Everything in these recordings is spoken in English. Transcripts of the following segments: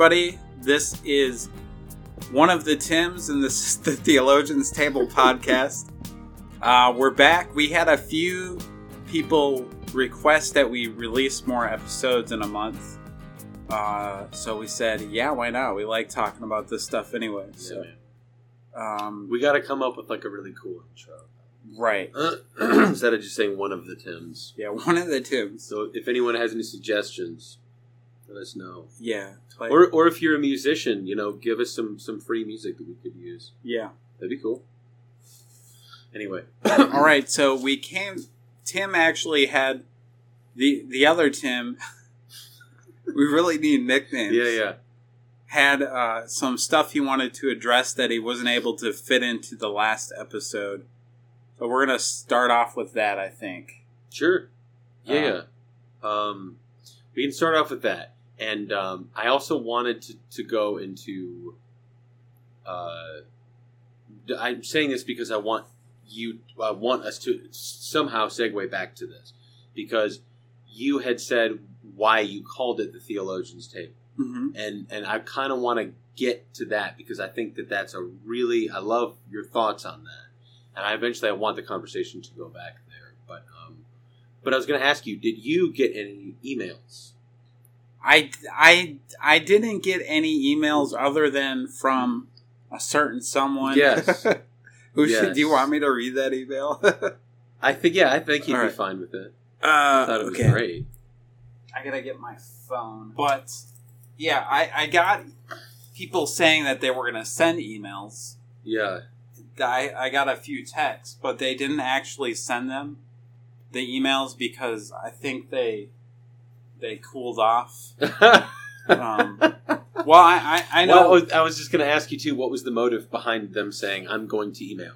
Everybody. This is one of the Tims, and this is the Theologians Table podcast. Uh, we're back. We had a few people request that we release more episodes in a month. Uh, so we said, yeah, why not? We like talking about this stuff anyway. So, um, We got to come up with like a really cool intro right. instead of just saying one of the Tims. Yeah, one of the Tims. So if anyone has any suggestions, let us know. Yeah. Like, Or, or if you're a musician, you know, give us some some free music that we could use. yeah. That'd be cool. Anyway, All right, so we came. Tim actually had the the other Tim. we really need nicknames. Yeah, yeah. Had uh, some stuff he wanted to address that he wasn't able to fit into the last episode. So we're gonna start off with that. I think. Sure. Yeah. Um, we can start off with that. And um, I also wanted to, to go into. Uh, I'm saying this because I want you. I want us to somehow segue back to this because you had said why you called it the theologian's table, Mm-hmm. and and I kind of want to get to that because I think that that's a really I love your thoughts on that, and I eventually I want the conversation to go back there, but um, but I was going to ask you, did you get any emails? I I I didn't get any emails other than from a certain someone. Yes. Who should? Do you want me to read that email? I think yeah, I think he'd be fine with it. uh, I thought it was okay. great. I gotta get my phone. But yeah, I, I got people saying that they were gonna send emails. Yeah, I, I got a few texts, but they didn't actually send them the emails because I think they they cooled off. Um, well, I, I, I know. Well, I was, just going to ask you too. What was the motive behind them saying I'm going to email"?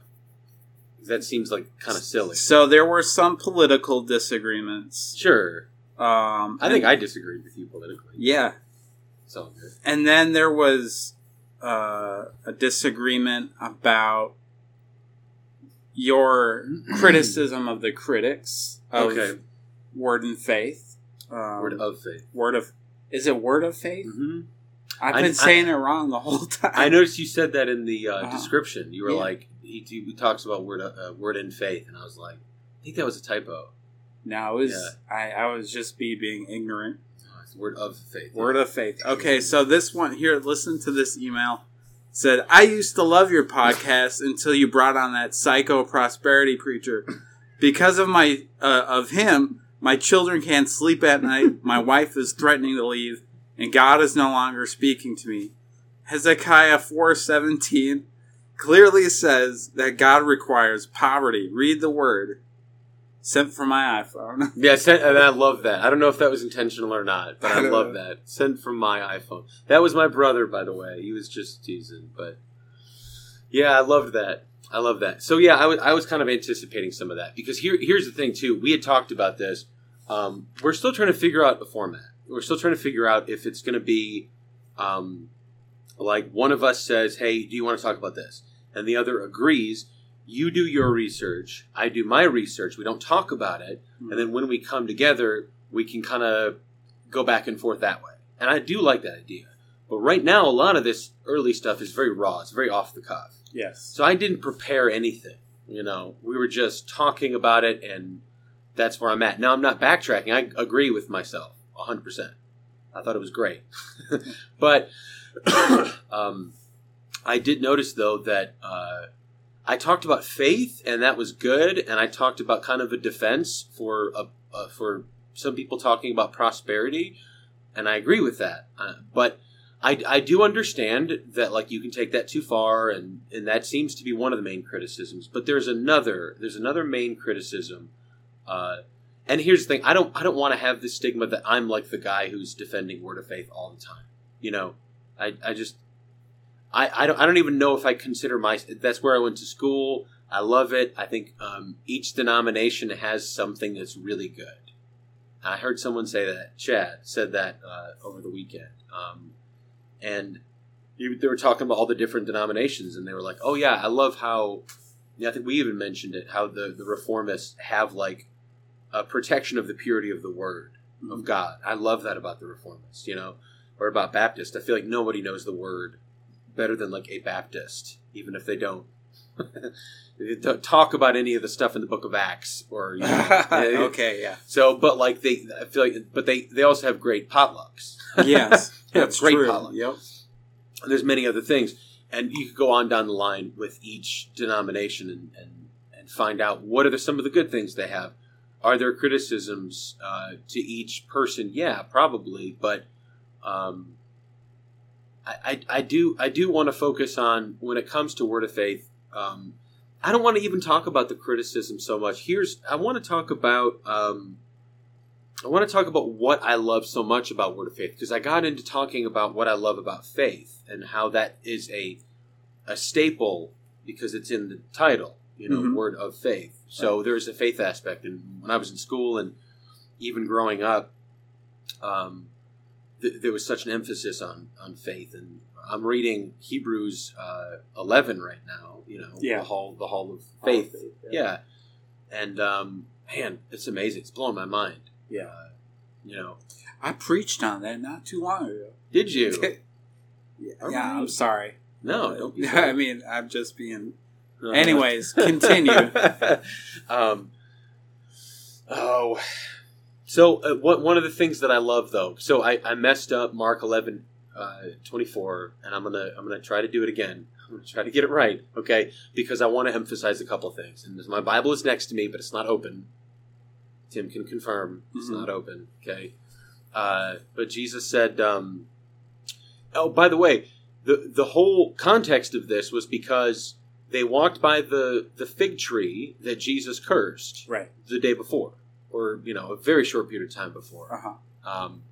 That seems like kind of silly. So there were some political disagreements. Sure, Um, I think I disagreed with you politically. yeah, It's all good. and then there was uh, a disagreement about your criticism of the critics of Okay. Word and Faith. Um, Word of faith. Word of is it Word of Faith? hmm I've been I- saying it wrong the whole time. I noticed you said that in the uh, Uh-huh. description. You were Yeah. like, he, he talks about word uh, word in faith, and I was like, I think that was a typo. No, it was Yeah. I, I was just be being ignorant. No, word of faith. Word of faith. Okay, so this one here, listen to this email. Said, I used to love your podcast until you brought on that psycho prosperity preacher. Because of my uh, of him, my children can't sleep at night. My wife is threatening to leave, and God is no longer speaking to me. Hezekiah four seventeen clearly says that God requires poverty. Read the word. Sent from my iPhone. Yeah, sent, and I love that. I don't know if that was intentional or not, but I I, love know. that. Sent from my iPhone. That was my brother, by the way. He was just teasing, but yeah, I loved that. I love that. So yeah, I was I was kind of anticipating some of that because here here's the thing too. We had talked about this. Um, we're still trying to figure out a format. We're still trying to figure out if it's going to be um, like one of us says, "Hey, do you want to talk about this?" and the other agrees. You do your research. I do my research. We don't talk about it and then when we come together, we can kind of go back and forth that way. And I do like that idea. But right now, a lot of this early stuff is very raw. It's very off the cuff. Yes. So I didn't prepare anything. You know, we were just talking about it, and that's where I'm at. Now I'm not backtracking. I agree with myself 100%. I thought it was great. but um, I did notice, though, that uh, I talked about faith, and that was good. And I talked about kind of a defense for a, uh, for some people talking about prosperity, and I agree with that. Uh, but I, I do understand that like you can take that too far, and and that seems to be one of the main criticisms. But there's another there's another main criticism. Uh, and here's the thing: I don't I don't want to have the stigma that I'm like the guy who's defending Word of Faith all the time. You know, I I just I, I don't I don't even know if I consider my that's where I went to school. I love it. I think um, each denomination has something that's really good. I heard someone say that. Chad said that uh, over the weekend, um, and they were talking about all the different denominations, and they were like, "Oh yeah, I love how." Yeah, I think we even mentioned it. How the the reformists have like a protection of the purity of the word of mm-hmm. God. I love that about the reformists. You know, or about Baptist, I feel like nobody knows the word better than like a Baptist, even if they don't. They don't talk about any of the stuff in the Book of Acts, or you know, okay, yeah. So, but like they, I feel like, but they they also have great potlucks. Yes, Yeah, that's great true. potluck. Yep. there's many other things and you could go on down the line with each denomination and, and, and find out what are the, some of the good things they have are there criticisms uh, to each person? Yeah probably but um, I, I, I do I do want to focus on when it comes to word of faith um, I don't want to even talk about the criticism so much. Here's I want to talk about um, I want to talk about what I love so much about Word of Faith because I got into talking about what I love about faith and how that is a a staple because it's in the title, you know, Mhm. Word of Faith. So there's a faith aspect. And when I was in school and even growing up, um, th- there was such an emphasis on on faith. And I'm reading Hebrews uh, 11 right now. You know, Yeah. the hall the hall of faith. Yeah, and um, man, it's amazing. It's blowing my mind. Yeah. Uh, you know, I preached on that not too long ago. did you? yeah, yeah, I'm sorry. No. I mean, I'm just being. Uh, Anyways, continue. um, oh, so uh, what, one of the things that I love though, so I, I messed up Mark 11, uh, 24, and I'm gonna I'm gonna try to do it again. I'm gonna try to get it right, okay? Because I want to emphasize a couple of things. And my Bible is next to me, but it's not open. Tim can confirm it's Mhm. not open, okay? Uh, but Jesus said, um, "Oh, by the way, the the whole context of this was because." They walked by the, the fig tree that Jesus cursed Right. the day before, or you know, a very short period of time before. Uh huh. Um,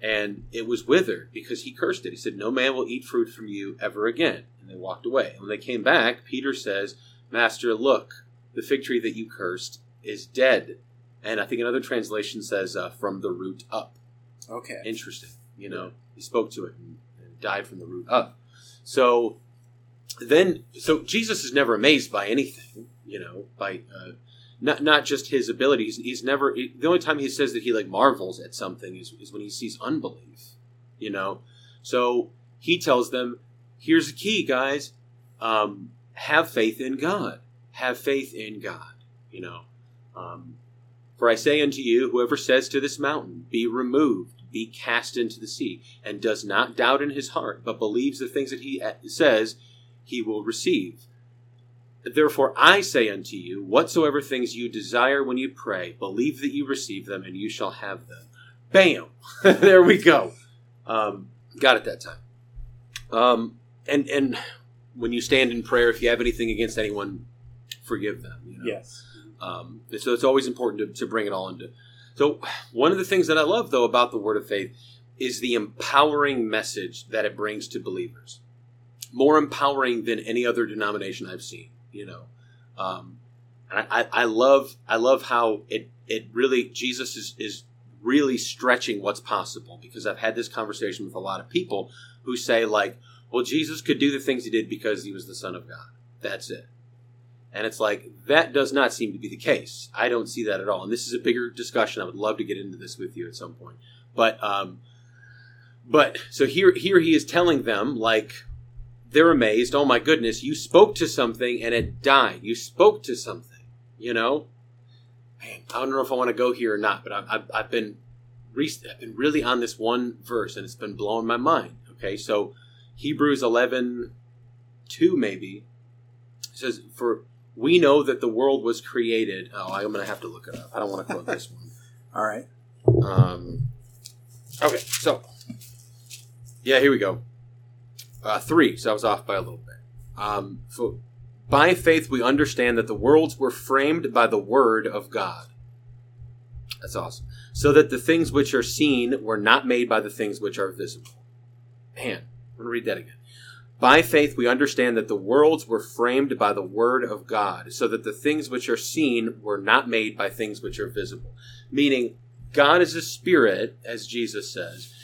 and it was withered because he cursed it. He said, "No man will eat fruit from you ever again." And they walked away. And when they came back, Peter says, "Master, look, the fig tree that you cursed is dead." And I think another translation says, uh, "From the root up." Okay. Interesting. You know, he spoke to it and, and died from the root up. So then, so Jesus is never amazed by anything. You know, by uh, not not just his abilities. He's never. The only time he says that he like marvels at something is is when he sees unbelief. You know, so he tells them, "Here's the key, guys. Um, have faith in God. Have faith in God." You know. Um, for I say unto you, whoever says to this mountain, Be removed, be cast into the sea, and does not doubt in his heart, but believes the things that he uh, says, he will receive. Therefore I say unto you, whatsoever things you desire when you pray, believe that you receive them, and you shall have them. Bam! there we go. Um, got it that time. Um, and and when you stand in prayer, if you have anything against anyone, forgive them. You know? Yes. Um, so it's always important to, to bring it all into. So one of the things that I love though about the Word of Faith is the empowering message that it brings to believers. More empowering than any other denomination I've seen. You know, um, and I, I, love I love how it it really Jesus is is really stretching what's possible because I've had this conversation with a lot of people who say like, well, Jesus could do the things he did because he was the Son of God. That's it. And it's like, that does not seem to be the case. I don't see that at all. And this is a bigger discussion. I would love to get into this with you at some point. But, um, but so here, here he is telling them, like, they're amazed. Oh my goodness, you spoke to something and it died. You spoke to something, you know? Man, I don't know if I want to go here or not, but I've, I've, I've been, re- I've been really on this one verse and it's been blowing my mind. Okay, so Hebrews 11, 2 maybe, says, For we know that the world was created. Oh, I'm going to have to look it up. I don't want to quote this one. All right. Um, okay, so yeah, here we go. Uh, three. So I was off by a little bit. Um, so by faith we understand that the worlds were framed by the word of God. That's awesome. So that the things which are seen were not made by the things which are visible. Man, I'm going to read that again. By faith, we understand that the worlds were framed by the Word of God, so that the things which are seen were not made by things which are visible. Meaning, God is a spirit, as Jesus says,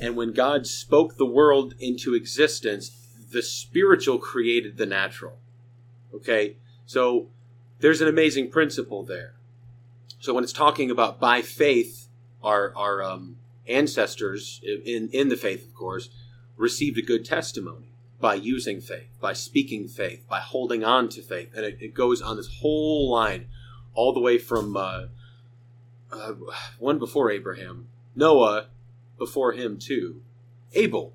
and when God spoke the world into existence, the spiritual created the natural. Okay? So, there's an amazing principle there. So, when it's talking about by faith, our, our, um, ancestors in in the faith, of course, received a good testimony by using faith, by speaking faith, by holding on to faith, and it, it goes on this whole line, all the way from uh, uh, one before Abraham, Noah, before him too, Abel.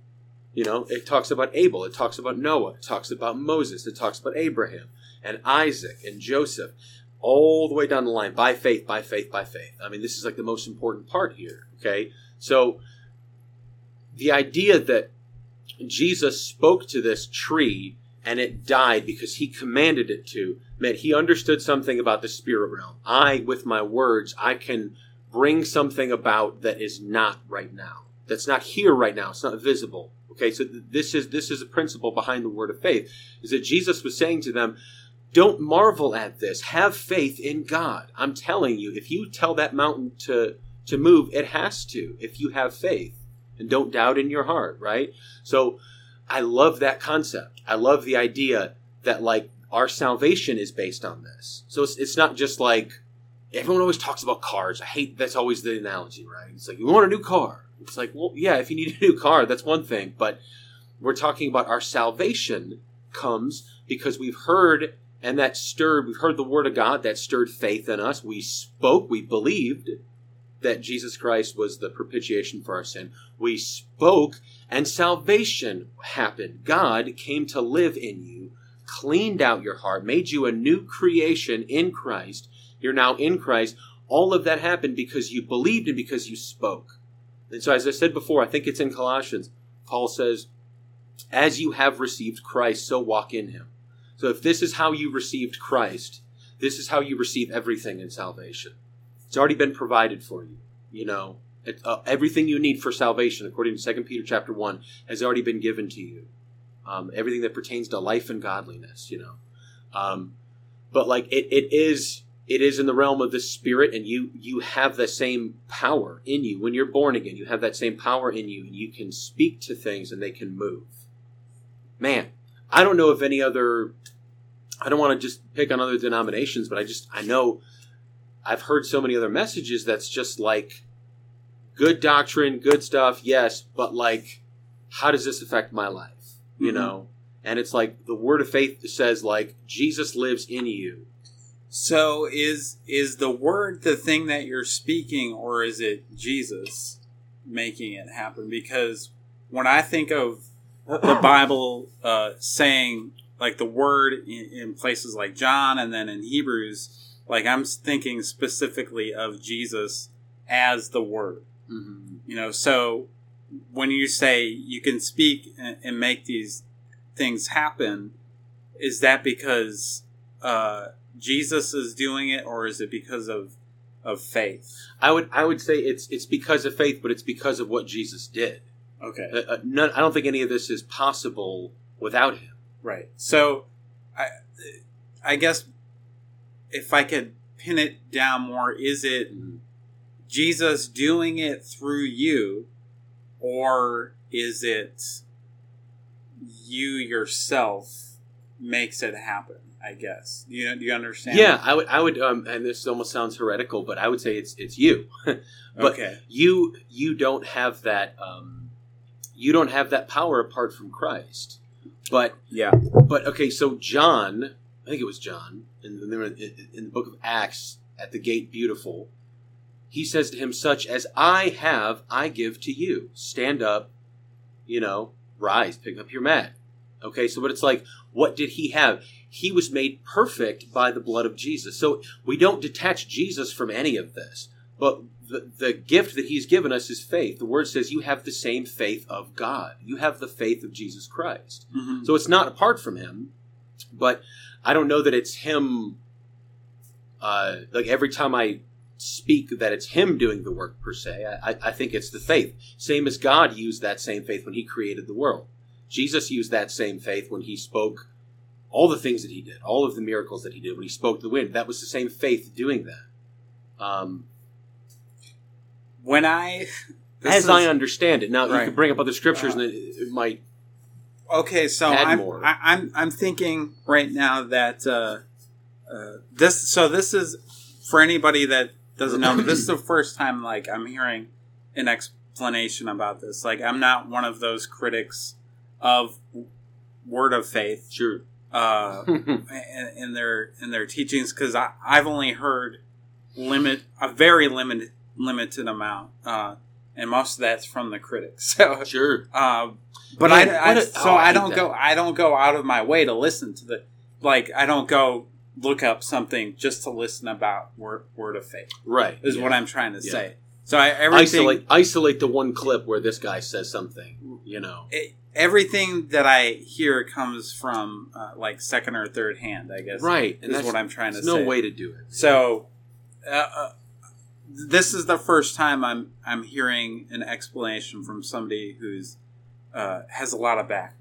You know, it talks about Abel, it talks about Noah, it talks about Moses, it talks about Abraham and Isaac and Joseph, all the way down the line, by faith, by faith, by faith. I mean, this is like the most important part here. Okay, so the idea that Jesus spoke to this tree and it died because he commanded it to meant he understood something about the spirit realm. I, with my words, I can bring something about that is not right now. That's not here right now. It's not visible. Okay, so this is this is a principle behind the word of faith. Is that Jesus was saying to them, don't marvel at this. Have faith in God. I'm telling you, if you tell that mountain to to move, it has to. If you have faith and don't doubt in your heart, right? So I love that concept. I love the idea that like our salvation is based on this. So it's, it's not just like everyone always talks about cars. I hate that's always the analogy, right? It's like you want a new car. It's like, well, yeah, if you need a new car, that's one thing, but we're talking about our salvation comes because we've heard and that stirred we've heard the word of God that stirred faith in us. We spoke, we believed, that Jesus Christ was the propitiation for our sin. We spoke, and salvation happened. God came to live in you, cleaned out your heart, made you a new creation in Christ. You're now in Christ. All of that happened because you believed and because you spoke. And so, as I said before, I think it's in Colossians, Paul says, As you have received Christ, so walk in him. So, if this is how you received Christ, this is how you receive everything in salvation. It's already been provided for you. You know, it, uh, everything you need for salvation, according to Second Peter chapter one, has already been given to you. Um, everything that pertains to life and godliness. You know, um, but like it, it is it is in the realm of the spirit and you you have the same power in you when you're born again you have that same power in you and you can speak to things and they can move man i don't know if any other i don't want to just pick on other denominations but i just i know I've heard so many other messages that's just like good doctrine, good stuff, yes, but like how does this affect my life? You mm-hmm. know? And it's like the word of faith says like Jesus lives in you. So is is the word the thing that you're speaking or is it Jesus making it happen? Because when I think of the Bible uh, saying like the word in, in places like John and then in Hebrews like I'm thinking specifically of Jesus as the Word. Mm-hmm. You know, so when you say you can speak and, and make these things happen, is that because uh, Jesus is doing it, or is it because of of faith? I would I would say it's it's because of faith, but it's because of what Jesus did. Okay. Uh, uh none, I don't think any of this is possible without him. Right. So, I I guess if I could pin it down more, is it Jesus doing it through you, or is it you yourself makes it happen? I guess. Do you, do you understand? Yeah, I would. I would. Um, and this almost sounds heretical, but I would say it's it's you. but okay. you you don't have that. Um, you don't have that power apart from Christ. But yeah. But okay, so John I think it was John in in the book of Acts at the gate beautiful. He says to him, Such as I have, I give to you. Stand up, you know, rise, pick up your mat. Okay, so but it's like, what did he have? He was made perfect by the blood of Jesus. So we don't detach Jesus from any of this. But the, the gift that he's given us is faith. The word says you have the same faith of God. You have the faith of Jesus Christ. Mm-hmm. So it's not apart from him, but I don't know that it's him. Uh, like every time I speak, that it's him doing the work per se. I, I think it's the faith. Same as God used that same faith when He created the world. Jesus used that same faith when He spoke all the things that He did, all of the miracles that He did when He spoke the wind. That was the same faith doing that. Um, when I, as is, I understand it, now right. you can bring up other scriptures uh, and it, it might Okay, so I'm, I, am i am I'm thinking right now that uh, uh, this. So this is for anybody that doesn't know. this is the first time like I'm hearing an explanation about this. Like, I'm not one of those critics of Word of Faith Sure. Uh, in, their in their teachings because I've only heard limit a very limited limited amount, uh, and most of that's from the critics. So, sure. uh, but Man, I, I a- so oh, I I, don't that. go I don't go out of my way to listen to the like I don't go look up something just to listen about word, word of faith Right. is yeah. what I'm trying to Yeah. say. So I, isolate isolate the one clip where this guy says something. You know. e- everything that I hear comes from uh, like second or third hand. I guess Right. And is that's what I'm trying to there's no say. way to do it. So, uh, uh, this is the first time I'm I'm hearing an explanation from somebody who's uh, has a lot of back.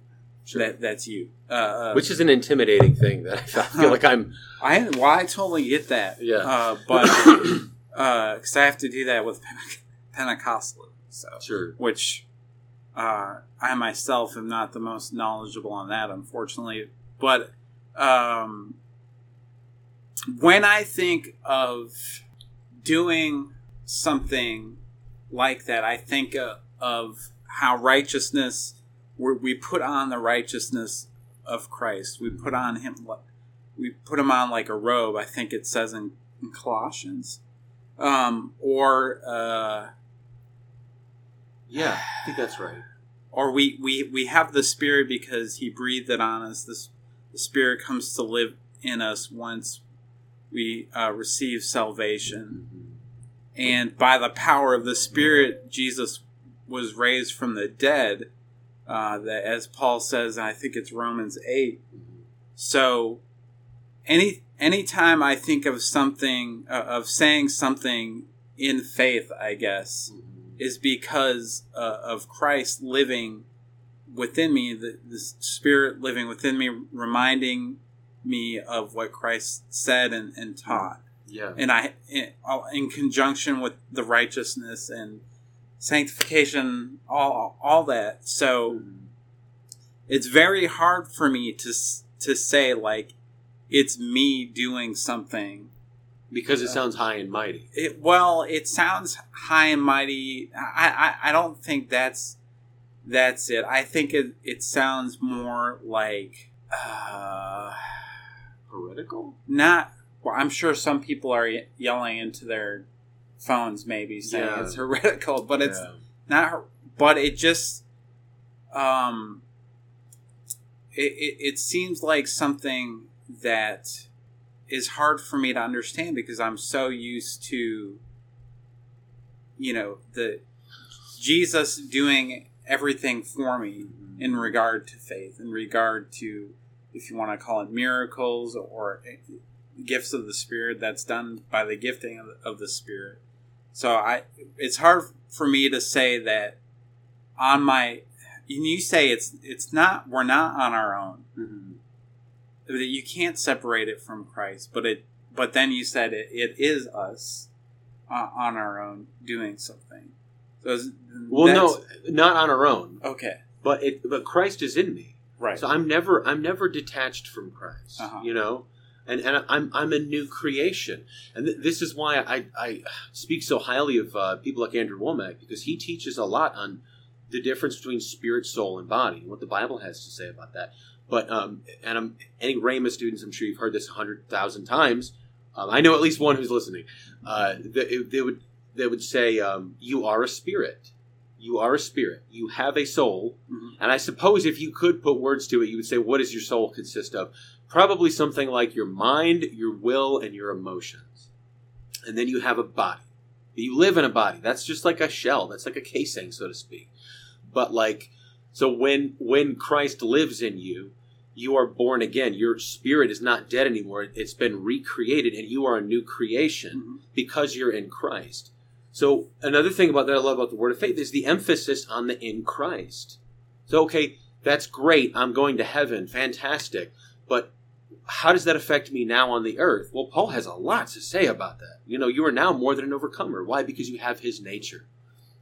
Sure. That that's you. Uh, uh, Which is an intimidating thing that I feel like I'm. I well, I totally get that. Yeah. Uh, but because I have to do that with Pente- Pentecostal, so Sure. which uh, I myself am not the most knowledgeable on that, unfortunately. But um, when I think of doing something like that, I think uh, of how righteousness, we put on the righteousness of Christ. We put on him, we put him on like a robe. I think it says in, in Colossians, um, or. Uh, Yeah, I think that's right. or we, we, we have the spirit because he breathed it on us. This the spirit comes to live in us once we uh, receive salvation. And by the power of the spirit jesus was raised from the dead uh, that as paul says and i think it's romans 8 so any anytime i think of something uh, of saying something in faith i guess is because uh, of Christ living within me, the, the Spirit living within me, reminding me of what Christ said and, and taught. Yeah. And I, in, in conjunction with the righteousness and sanctification, all all that. So it's very hard for me to to say like it's me doing something Because it sounds high and mighty. it, well, it sounds high and mighty. I, I, I don't think that's that's it. I think it, it sounds more like uh, Heretical? not. Well, I'm sure some people are ye- yelling into their phones, maybe saying Yeah. it's heretical, but it's Yeah. not. her- But it just um, it, it, it seems like something that is hard for me to understand because I'm so used to, you know, the Jesus doing everything for me in regard to faith, in regard to, if you want to call it miracles or gifts of the Spirit, that's done by the gifting of, of the Spirit. So I, it's hard for me to say that on my, and you say it's it's not we're not on our own Mhm. That you can't separate it from Christ, but it but then you said it, it is us uh, on our own doing something. So Well, no, not on our own, okay, but it. But Christ is in me, right, so I'm never. I'm never detached from Christ. Uh-huh. You know, and and I'm I'm a new creation, and th- this is why I I speak so highly of uh, people like Andrew Wommack because he teaches a lot on the difference between spirit, soul, and body, and what the Bible has to say about that. But um, and I'm any Rhema students, I'm sure you've heard this a hundred thousand times. Um, I know at least one who's listening. Uh, they, they would they would say, um, "You are a spirit. You are a spirit. You have a soul." Mhm. And I suppose if you could put words to it, you would say, "What does your soul consist of?" Probably something like your mind, your will, and your emotions. And then you have a body. You live in a body. That's just like a shell. That's like a casing, so to speak. But like, so when when Christ lives in you, you are born again. Your spirit is not dead anymore. It's been recreated, and you are a new creation Mhm. because you're in Christ. So another thing about that I love about the word of faith is the emphasis on the in Christ. So okay, that's great. I'm going to heaven. Fantastic. But how does that affect me now on the earth? Well, Paul has a lot to say about that. You know, you are now more than an overcomer. Why? Because you have his nature.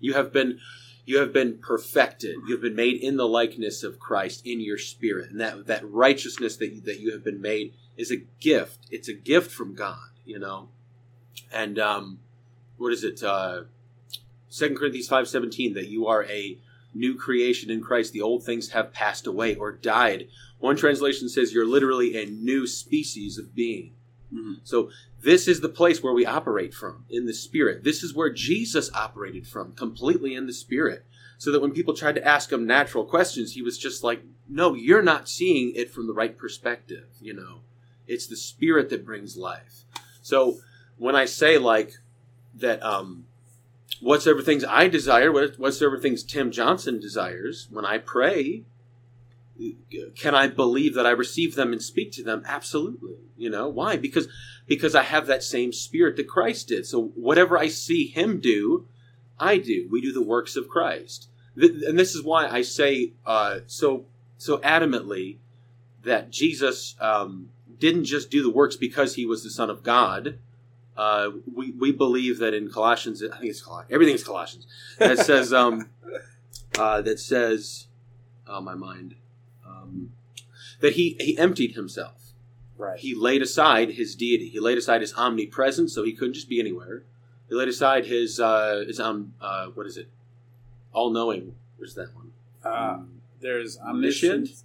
You have been you have been perfected. You have been made in the likeness of Christ in your spirit. And that that righteousness that you, that you have been made is a gift. It's a gift from God, you know. And um what is it? Uh 2 Corinthians 5:17 that you are a new creation in Christ. The old things have passed away or died. One translation says you're literally a new species of being. Mhm. So this is the place where we operate from in the spirit. This is where Jesus operated from, completely in the spirit. So that when people tried to ask him natural questions, he was just like, "No, you're not seeing it from the right perspective, you know. It's the spirit that brings life." So when I say like that um whatsoever things I desire, what- whatsoever things Tim Johnson desires, when I pray, can I believe that I receive them and speak to them? Absolutely. You know why? Because because I have that same spirit that Christ did. So whatever I see Him do, I do. We do the works of Christ, and this is why I say uh, so so adamantly that Jesus um, didn't just do the works because He was the Son of God. Uh, we, we believe that in Colossians, I think it's Colossians, everything's Colossians. That says um, uh, that says, oh my mind, um, that he he emptied himself. Right. He laid aside his deity. He laid aside his omnipresence, so he couldn't just be anywhere. He laid aside his uh, his um uh, what is it? All knowing. Where's that one? Uh, there's Omniscient? omniscient.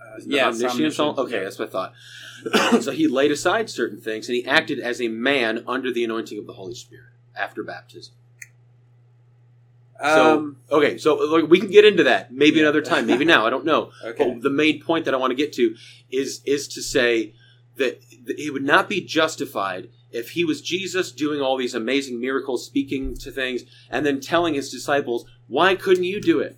Uh, yes, omniscient, okay, yeah. that's what I thought. so he laid aside certain things and he acted as a man under the anointing of the Holy Spirit after baptism. So Um, okay, so like, we can get into that maybe Yeah. another time, maybe now. I don't know. okay. But the main point that I want to get to is is to say that it would not be justified if he was Jesus doing all these amazing miracles, speaking to things, and then telling his disciples, "Why couldn't you do it?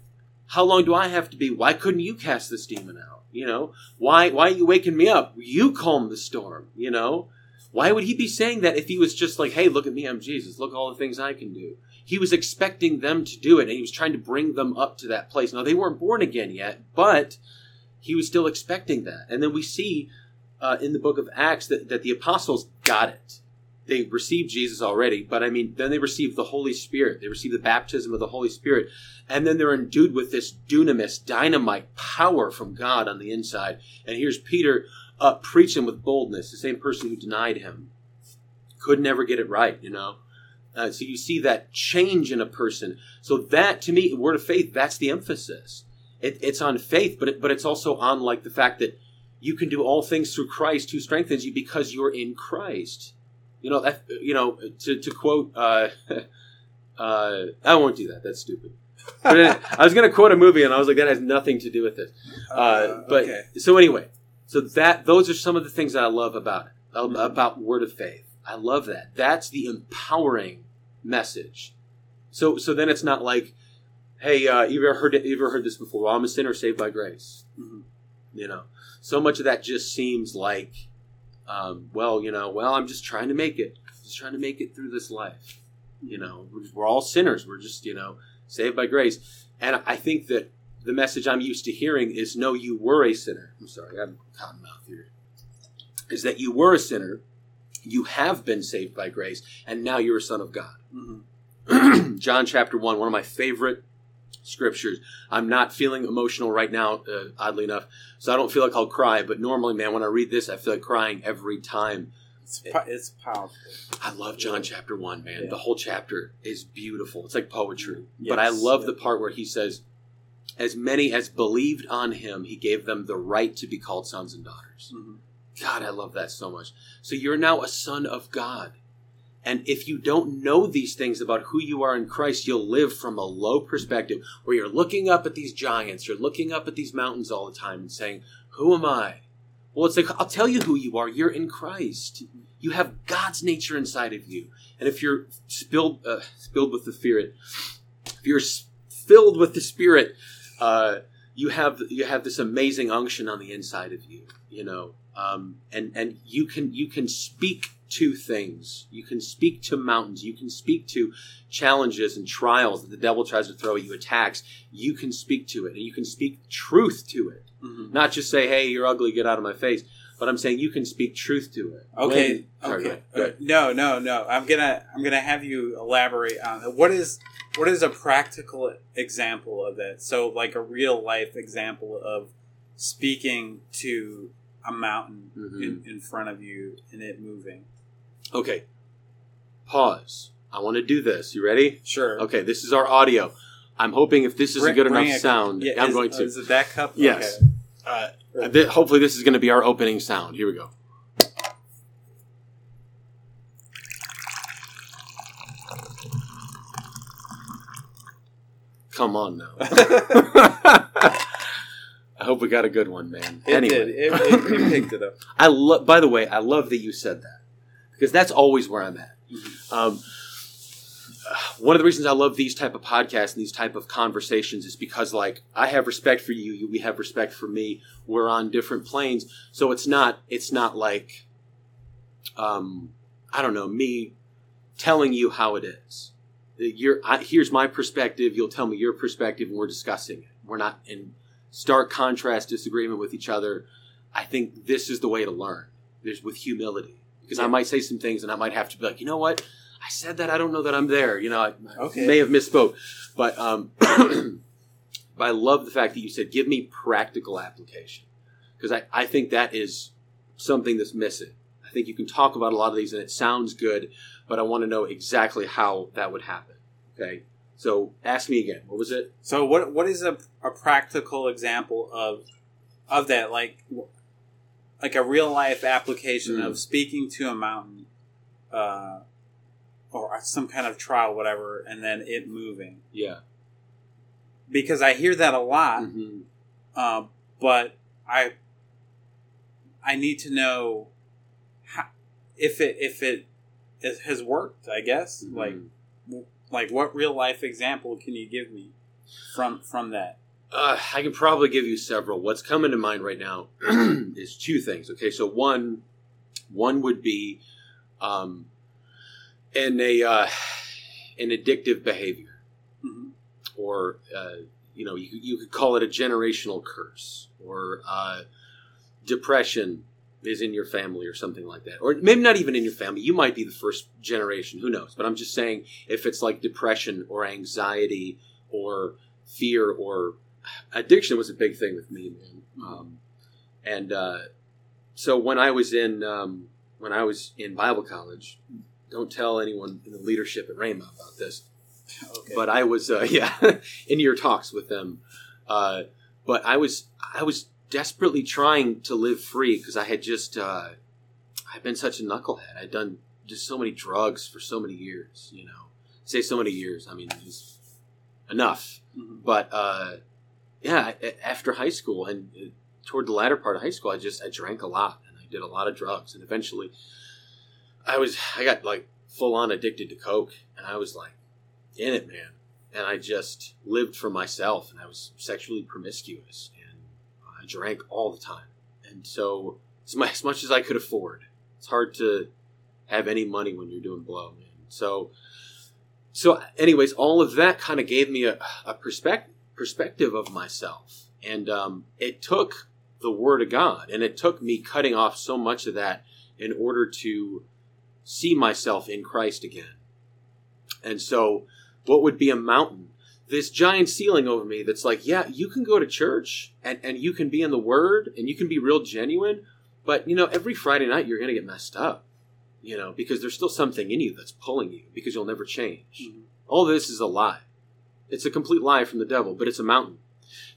How long do I have to be? Why couldn't you cast this demon out? You know, why why are you waking me up? You calm the storm. You know." Why would he be saying that if he was just like, hey, look at me, I'm Jesus. Look all the things I can do. He was expecting them to do it, and he was trying to bring them up to that place. Now, they weren't born again yet, but he was still expecting that. And then we see uh, in the book of Acts that, that the apostles got it. They received Jesus already, but I mean, then they received the Holy Spirit. They received the baptism of the Holy Spirit. And then they're endued with this dunamis, dynamite power from God on the inside. And here's Peter uh, preaching with boldness, the same person who denied him. Could never get it right, you know? Uh, so you see that change in a person. So that, to me, word of faith, that's the emphasis. It, it's on faith, but it, but it's also on like the fact that you can do all things through Christ who strengthens you because you're in Christ. You know that. You know to to quote. Uh, uh, I won't do that. That's stupid. But I was going to quote a movie, and I was like, that has nothing to do with it. Uh, but okay. so anyway, so that those are some of the things that I love about it, uh, about word of faith. I love that. That's the empowering message. So so then it's not like, hey, uh, you ever heard you ever heard this before? Well, I'm a sinner saved by grace. Mhm. You know, so much of that just seems like, um, well, you know, well, I'm just trying to make it, just trying to make it through this life. You know, we're, we're all sinners. We're just you know saved by grace, and I think that the message I'm used to hearing is no, you were a sinner. I'm sorry, I'm cotton mouth here. Is that you were a sinner, you have been saved by grace, and now you're a son of God. Mhm. John chapter 1, one of my favorite scriptures. I'm not feeling emotional right now, uh, oddly enough, so I don't feel like I'll cry, but normally, man, when I read this, I feel like crying every time. It's, po- it's powerful. I love John chapter 1, man. Yeah. The whole chapter is beautiful. It's like poetry. but I love yeah. the part where he says, As many as believed on him, he gave them the right to be called sons and daughters. Mhm. God, I love that so much. So you're now a son of God. And if you don't know these things about who you are in Christ, you'll live from a low perspective where you're looking up at these giants, you're looking up at these mountains all the time and saying, Who am I? Well, it's like, I'll tell you who you are. You're in Christ. You have God's nature inside of you. And if you're spilled, uh, spilled with the Spirit, if you're filled with the Spirit, uh, you have you have this amazing unction on the inside of you. You know, um, and and you can you can speak to things. You can speak to mountains. You can speak to challenges and trials that the devil tries to throw at you, attacks. You can speak to it, and you can speak truth to it. Mhm. Not just say, "Hey, you're ugly, get out of my face." But I'm saying you can speak truth to it. Okay. When- sorry, okay. ahead. Uh, no, no, no. I'm gonna I'm gonna have you elaborate on it. what is what is a practical example of that. So like a real life example of speaking to a mountain Mhm. in, in front of you and it moving. Okay. Pause. I want to do this. You ready? Sure. Okay, this is our audio. I'm hoping if this is a good enough a- sound, Yeah, I'm is- going to. Is it that cup? Yes. Okay. Uh, th- hopefully, this is going to be our opening sound. Here we go. Come on now. Hope we got a good one, man. It anyway, did. It, it, it picked it up. I love. By the way, I love that you said that because that's always where I'm at. Um, one of the reasons I love these type of podcasts and these type of conversations is because, like, I have respect for you. You, we have respect for me. We're on different planes, so it's not. It's not like, um, I don't know, me telling you how it is. You're, I, here's my perspective. You'll tell me your perspective, and we're discussing it. We're not in stark contrast, disagreement with each other. I think this is the way to learn. There's with humility, because I might say some things, and I might have to be like, you know what, I said that. I don't know that I'm there. You know, I, I Okay. may have misspoke, but um, but I love the fact that you said, give me practical application, because I I think that is something that's missing. I think you can talk about a lot of these, and it sounds good, but I want to know exactly how that would happen. Okay, so ask me again. What was it? So what what is a, a practical example of of that like like a real life application Mm. of speaking to a mountain uh, or some kind of trial whatever and then it moving Yeah. because I hear that a lot hmm uh, but I I need to know how, if it if it, it has worked I guess Mm-hmm. like like what real life example can you give me from from that Uh, I can probably give you several. What's coming to mind right now is two things. Okay, so one, one would be, um, in a uh, an addictive behavior, Mhm. or uh, you know, you you could call it a generational curse, or uh, depression is in your family, or something like that, or maybe not even in your family. You might be the first generation. Who knows? But I'm just saying, if it's like depression or anxiety or fear or addiction was a big thing with me, man. Um, and uh, so when I was in um, when I was in Bible college, don't tell anyone in the leadership at Rhema about this. okay But I was uh, yeah in your talks with them. Uh, but I was I was desperately trying to live free because I had just uh, I've been such a knucklehead. I'd done just so many drugs for so many years. You know, say so many years. I mean, it's enough Mhm. but uh, yeah, after high school and uh, toward the latter part of high school, I just I drank a lot and I did a lot of drugs, and eventually, I was I got like full on addicted to coke, and I was like in it, man, and I just lived for myself, and I was sexually promiscuous, I drank all the time, and so as much, as much as I could afford, it's hard to have any money when you're doing blow, man. So so anyways all of that kind of gave me a, a perspective perspective of myself. And um, it took the word of god and it took me cutting off so much of that in order to see myself in christ again. And so what would be a mountain this giant ceiling over me that's like yeah you can go to church and, and you can be in the word and you can be real genuine but you know every friday night you're going to get messed up you know because there's still something in you that's pulling you because you'll never change Mhm. all this is a lie. It's a complete lie from the devil, but it's a mountain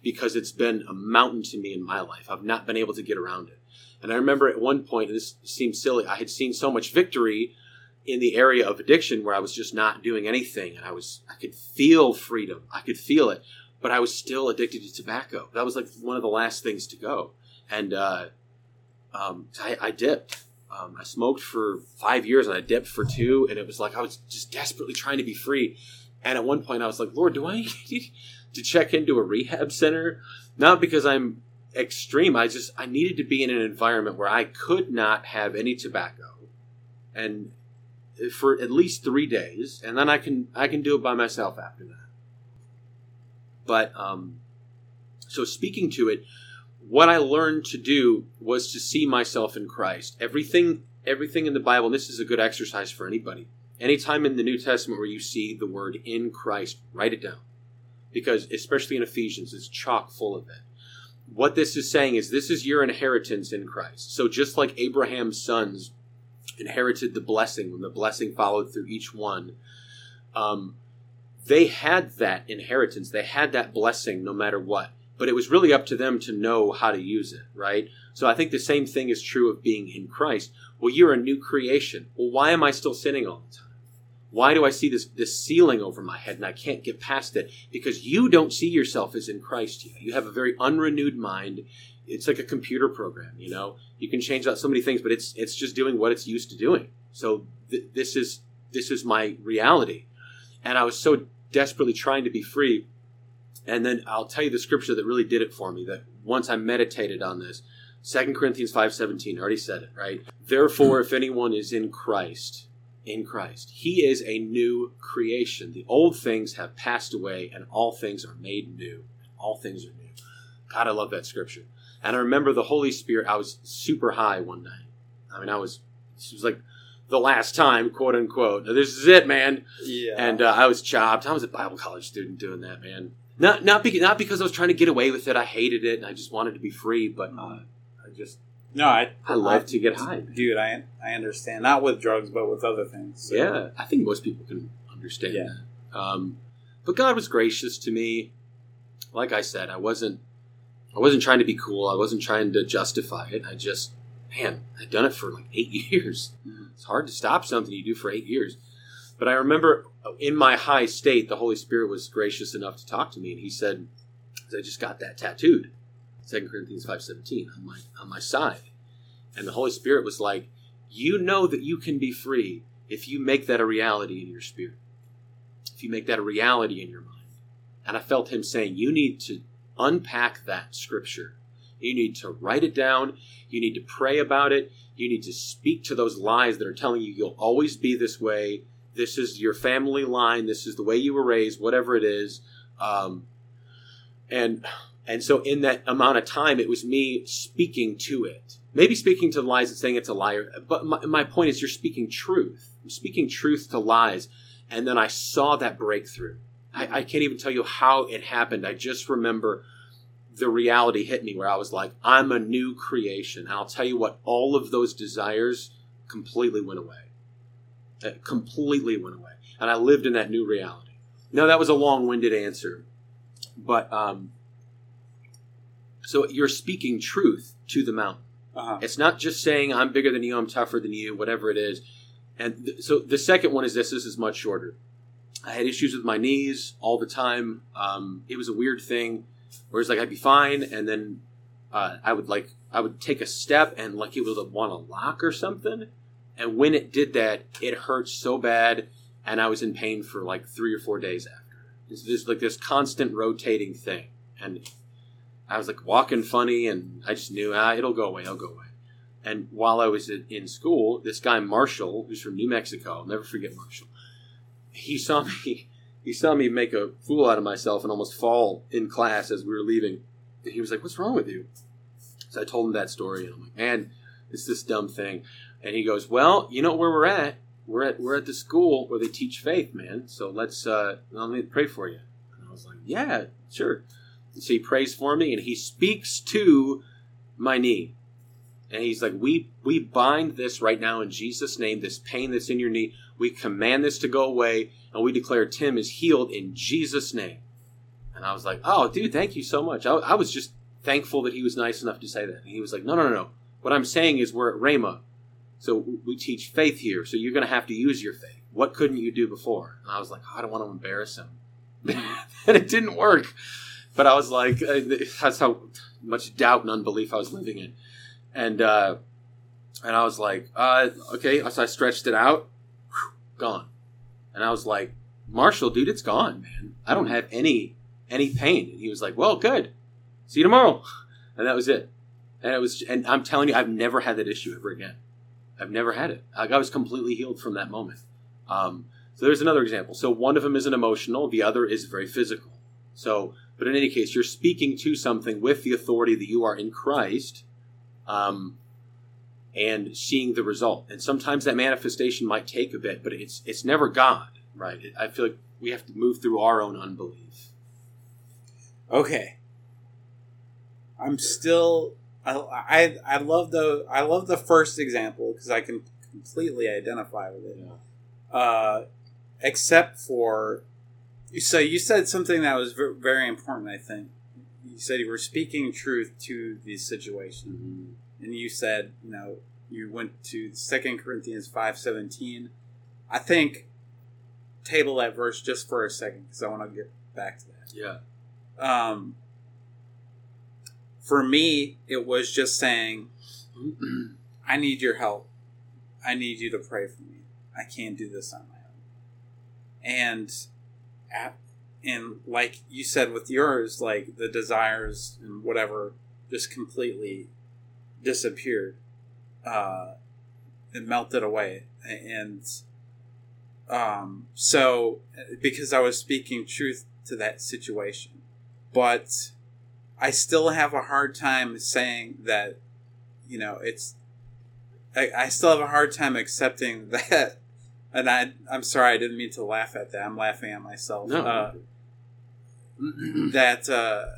because it's been a mountain to me in my life. I've not been able to get around it. And I remember at one point, and this seems silly, I had seen so much victory in the area of addiction where I was just not doing anything and I was I could feel freedom. I could feel it, but I was still addicted to tobacco. That was like one of the last things to go. And uh, um, I, I dipped. Um, I smoked for five years and I dipped for two, and it was like I was just desperately trying to be free. And at one point, I was like, Lord, do I need to check into a rehab center? Not because I'm extreme. I just I needed to be in an environment where I could not have any tobacco, and for at least three days, and then I can I can do it by myself after that. But um, so speaking to it, what I learned to do was to see myself in Christ. Everything everything in the Bible, this is a good exercise for anybody. Anytime in the New Testament where you see the word in Christ, write it down. Because especially in Ephesians, it's chock full of it. What this is saying is this is your inheritance in Christ. So just like Abraham's sons inherited the blessing when the blessing followed through each one, um, they had that inheritance, they had that blessing no matter what. But it was really up to them to know how to use it, right? So I think the same thing is true of being in Christ. Well, you're a new creation. Well, why am I still sinning all the time? Why do I see this, this ceiling over my head and I can't get past it? Because you don't see yourself as in Christ yet. You have a very unrenewed mind. It's like a computer program, you know? You can change out so many things, but it's, it's just doing what it's used to doing. So th- this is, this is my reality. And I was so desperately trying to be free. And then I'll tell you the scripture that really did it for me that once I meditated on this, 2 Corinthians 5:17, I already said it, right? Therefore if anyone is in Christ, in Christ. He is a new creation. The old things have passed away and all things are made new. All things are new. God, I love that scripture. And I remember the Holy Spirit, I was super high one night. I mean, I was, it was like the last time, quote unquote. This is it, man. Yeah. And uh, I was chopped. I was a Bible college student doing that, man. Not not because not because I was trying to get away with it. I hated it, and I just wanted to be free. But uh, I just no, I I love to get high. man. dude. I I understand. Not with drugs, but with other things. So- Yeah, I think most people can understand Yeah. that. Um, but God was gracious to me. Like I said, I wasn't I wasn't trying to be cool. I wasn't trying to justify it. I just man, I'd done it for like eight years. Mhm. It's hard to stop something you do for eight years. But I remember in my high state, the Holy Spirit was gracious enough to talk to me, and He said, "I just got that tattooed." Second Corinthians five seventeen on my on my side, and the Holy Spirit was like, "You know that you can be free if you make that a reality in your spirit, if you make that a reality in your mind." And I felt Him saying, "You need to unpack that scripture. You need to write it down. You need to pray about it. You need to speak to those lies that are telling you you'll always be this way. This is your family line. This is the way you were raised, whatever it is." Um, and and so in that amount of time, it was me speaking to it. Maybe speaking to the lies and saying it's a liar. But my, my point is, you're speaking truth. I'm speaking truth to lies. And then I saw that breakthrough. I, I can't even tell you how it happened. I just remember the reality hit me where I was like, I'm a new creation. And I'll tell you what, all of those desires completely went away. Uh, completely went away. And I lived in that new reality. Now, that was a long winded answer. But, um, so you're speaking truth to the mountain. Uh-huh. It's not just saying I'm bigger than you, I'm tougher than you, whatever it is. And th- so the second one is this. This is much shorter. I had issues with my knees all the time. Um, it was a weird thing, where it's like I'd be fine, and then uh, I would like I would take a step and like it would want to lock or something. And when it did that, it hurt so bad, and I was in pain for like three or four days after. It's just like this constant rotating thing, and I was like walking funny, and I just knew ah, it'll go away, it'll go away. And while I was in school, this guy Marshall, who's from New Mexico, I'll never forget Marshall. He saw me. He saw me make a fool out of myself and almost fall in class as we were leaving. And he was like, "What's wrong with you?" So I told him that story, and I'm like, "Man, it's this dumb thing." And he goes, "Well, you know where we're at? We're at we're at the school where they teach faith, man. So let's uh, let me pray for you." And I was like, "Yeah, sure." And so he prays for me, and he speaks to my knee, and he's like, "We we bind this right now in Jesus' name. This pain that's in your knee, we command this to go away, and we declare Tim is healed in Jesus' name." And I was like, "Oh, dude, thank you so much." I, I was just thankful that he was nice enough to say that. And he was like, "No, no, no, no. What I'm saying is we're at Rhema, so we teach faith here. So you're going to have to use your faith. What couldn't you do before?" And I was like, oh, "I don't want to embarrass him," and it didn't work. But I was like, uh, "That's how much doubt and unbelief I was living in," and uh, and I was like, uh, "Okay." So I stretched it out, Whew, gone, and I was like, "Marshall, dude, it's gone, man. I don't have any any pain." And he was like, "Well, good. See you tomorrow," and that was it. And it was, and I'm telling you, I've never had that issue ever again. I've never had it. Like I was completely healed from that moment. Um, so there's another example. So one of them is an emotional, the other is very physical. So, but in any case, you're speaking to something with the authority that you are in Christ, um, and seeing the result. And sometimes that manifestation might take a bit, but it's it's never God, right? I feel like we have to move through our own unbelief. Okay. I'm still. I, I I love the I love the first example because I can completely identify with it. Uh, except for so you said something that was very important i think you said you were speaking truth to the situation and you said you know you went to Second corinthians 5.17 i think table that verse just for a second because i want to get back to that Yeah. um, for me it was just saying I need your help. I need you to pray for me. I can't do this on my own. And at, and like you said with yours, like the desires and whatever just completely disappeared. Uh, it melted away. And um, so because I was speaking truth to that situation, but I still have a hard time saying that, you know, it's I, I still have a hard time accepting that. And I, I'm sorry, I didn't mean to laugh at that. I'm laughing at myself. No. Uh, that uh,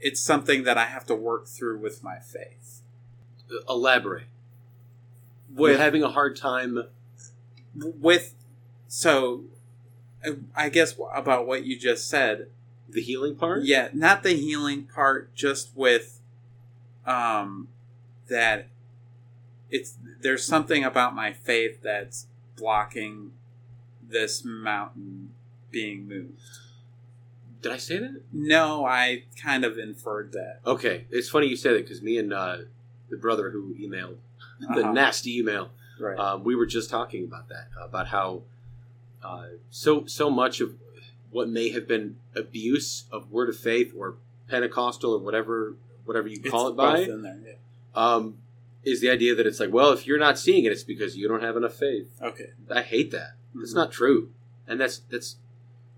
it's something that I have to work through with my faith. Elaborate. With, having a hard time. with, so, I- I guess about what you just said. The healing part. Yeah, not the healing part, just with, um, that it's there's something about my faith that's blocking this mountain being moved. Did I say that? No, I kind of inferred that. Okay, it's funny you say that because me and uh, the brother who emailed the Uh-huh. nasty email, Right. um, we were just talking about that about how uh, so so much of what may have been abuse of word of faith or Pentecostal or whatever whatever you It's call it by there. Yeah. um, is the idea that it's like well if you're not seeing it it's because you don't have enough faith. Okay. I hate that. It's Mhm. not true, and that's that's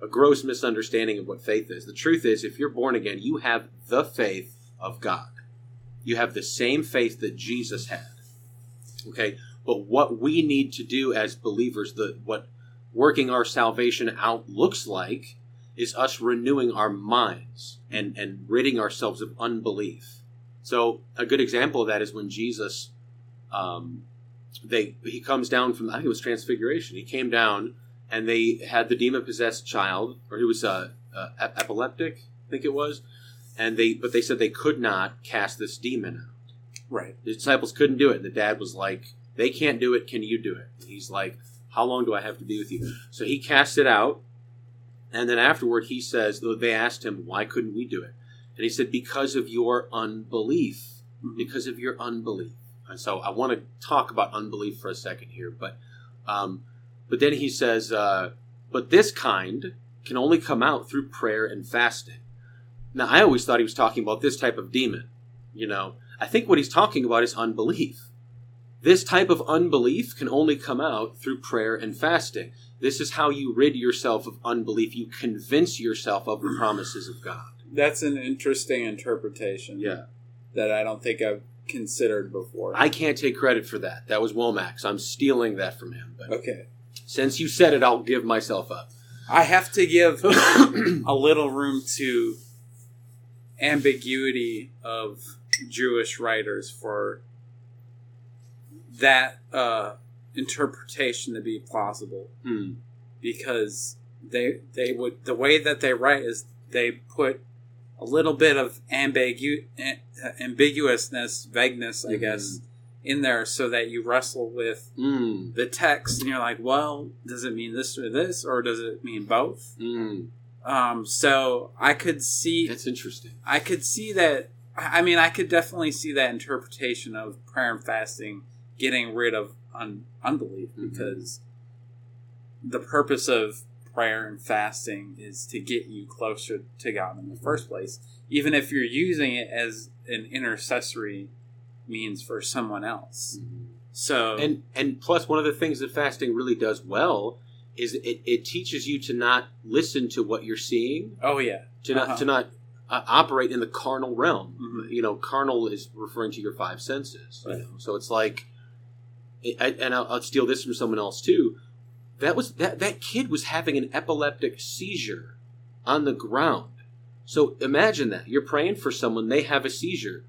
a gross misunderstanding of what faith is. The truth is, if you're born again, you have the faith of God. You have the same faith that Jesus had. Okay, but what we need to do as believers, the what working our salvation out looks like, is us renewing our minds and and ridding ourselves of unbelief. So a good example of that is when Jesus. Um, they he comes down from I think it was Transfiguration. He came down and they had the demon possessed child, or he was uh, uh, epileptic, I think it was, and they but they said they could not cast this demon out. Right. The disciples couldn't do it. And the dad was like, "They can't do it. Can you do it?" And he's like, "How long do I have to be with you?" So he cast it out, and then afterward he says they asked him, "Why couldn't we do it?" And he said, "Because of your unbelief." Mhm. because of your unbelief. And so I want to talk about unbelief for a second here, but um, but then he says, uh, but this kind can only come out through prayer and fasting. Now I always thought he was talking about this type of demon. You know, I think what he's talking about is unbelief. This type of unbelief can only come out through prayer and fasting. This is how you rid yourself of unbelief. You convince yourself of the promises of God. That's an interesting interpretation. Yeah. That I don't think I've considered before. I can't take credit for that. That was Wommack's. I'm stealing that from him. But okay. Since you said it, I'll give myself up. I have to give a little room to ambiguity of Jewish writers for that uh, interpretation to be plausible Hmm. because they they would the way that they write is they put a little bit of ambigu- eh, ambiguousness vagueness I Mhm. guess in there so that you wrestle with Hmm. the text and you're like well does it mean this or this or does it mean both Hmm. um, so I could see, That's interesting. I could see that. I mean, I could definitely see that interpretation of prayer and fasting getting rid of un- unbelief Mhm. because the purpose of prayer and fasting is to get you closer to God in the first place, even if you're using it as an intercessory means for someone else. So, And and plus, one of the things that fasting really does well is it, it teaches you to not listen to what you're seeing, oh yeah, to not Uh-huh. to not uh, operate in the carnal realm. Mhm. You know, carnal is referring to your five senses. You know, so it's like, I- and I'll, I'll steal this from someone else too. That was that that kid was having an epileptic seizure on the ground. So imagine that you're praying for someone, they have a seizure.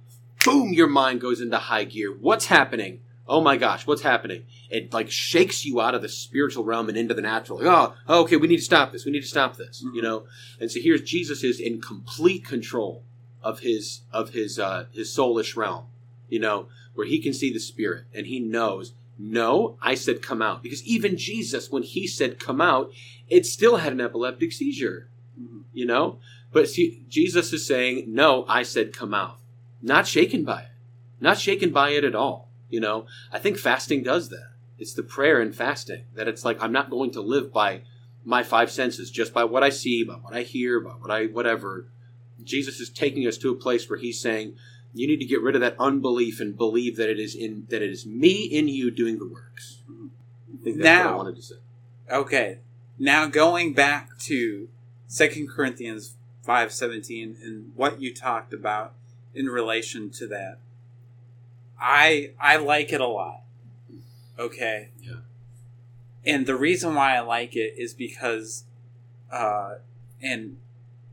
Boom, your mind goes into high gear. What's happening? oh my gosh, what's happening? It like shakes you out of the spiritual realm and into the natural. Like, oh, okay, we need to stop this. We need to stop this. You know. And so here's Jesus is in complete control of his of his uh, his soulish realm. You know, where he can see the spirit and he knows. No, I said come out because even Jesus, when he said come out, it still had an epileptic seizure. Mhm. You know, but see, Jesus is saying no. I said come out, not shaken by it, not shaken by it at all. You know, I think fasting does that. It's the prayer and fasting that it's like I'm not going to live by my five senses, just by what I see, by what I hear, by what I whatever. Jesus is taking us to a place where he's saying, you need to get rid of that unbelief and believe that it is in that it is me in you doing the works. I think that's what I wanted to say. Okay. Now going back to Second Corinthians five seventeen and what you talked about in relation to that. I I like it a lot. Okay. Yeah. And the reason why I like it is because uh and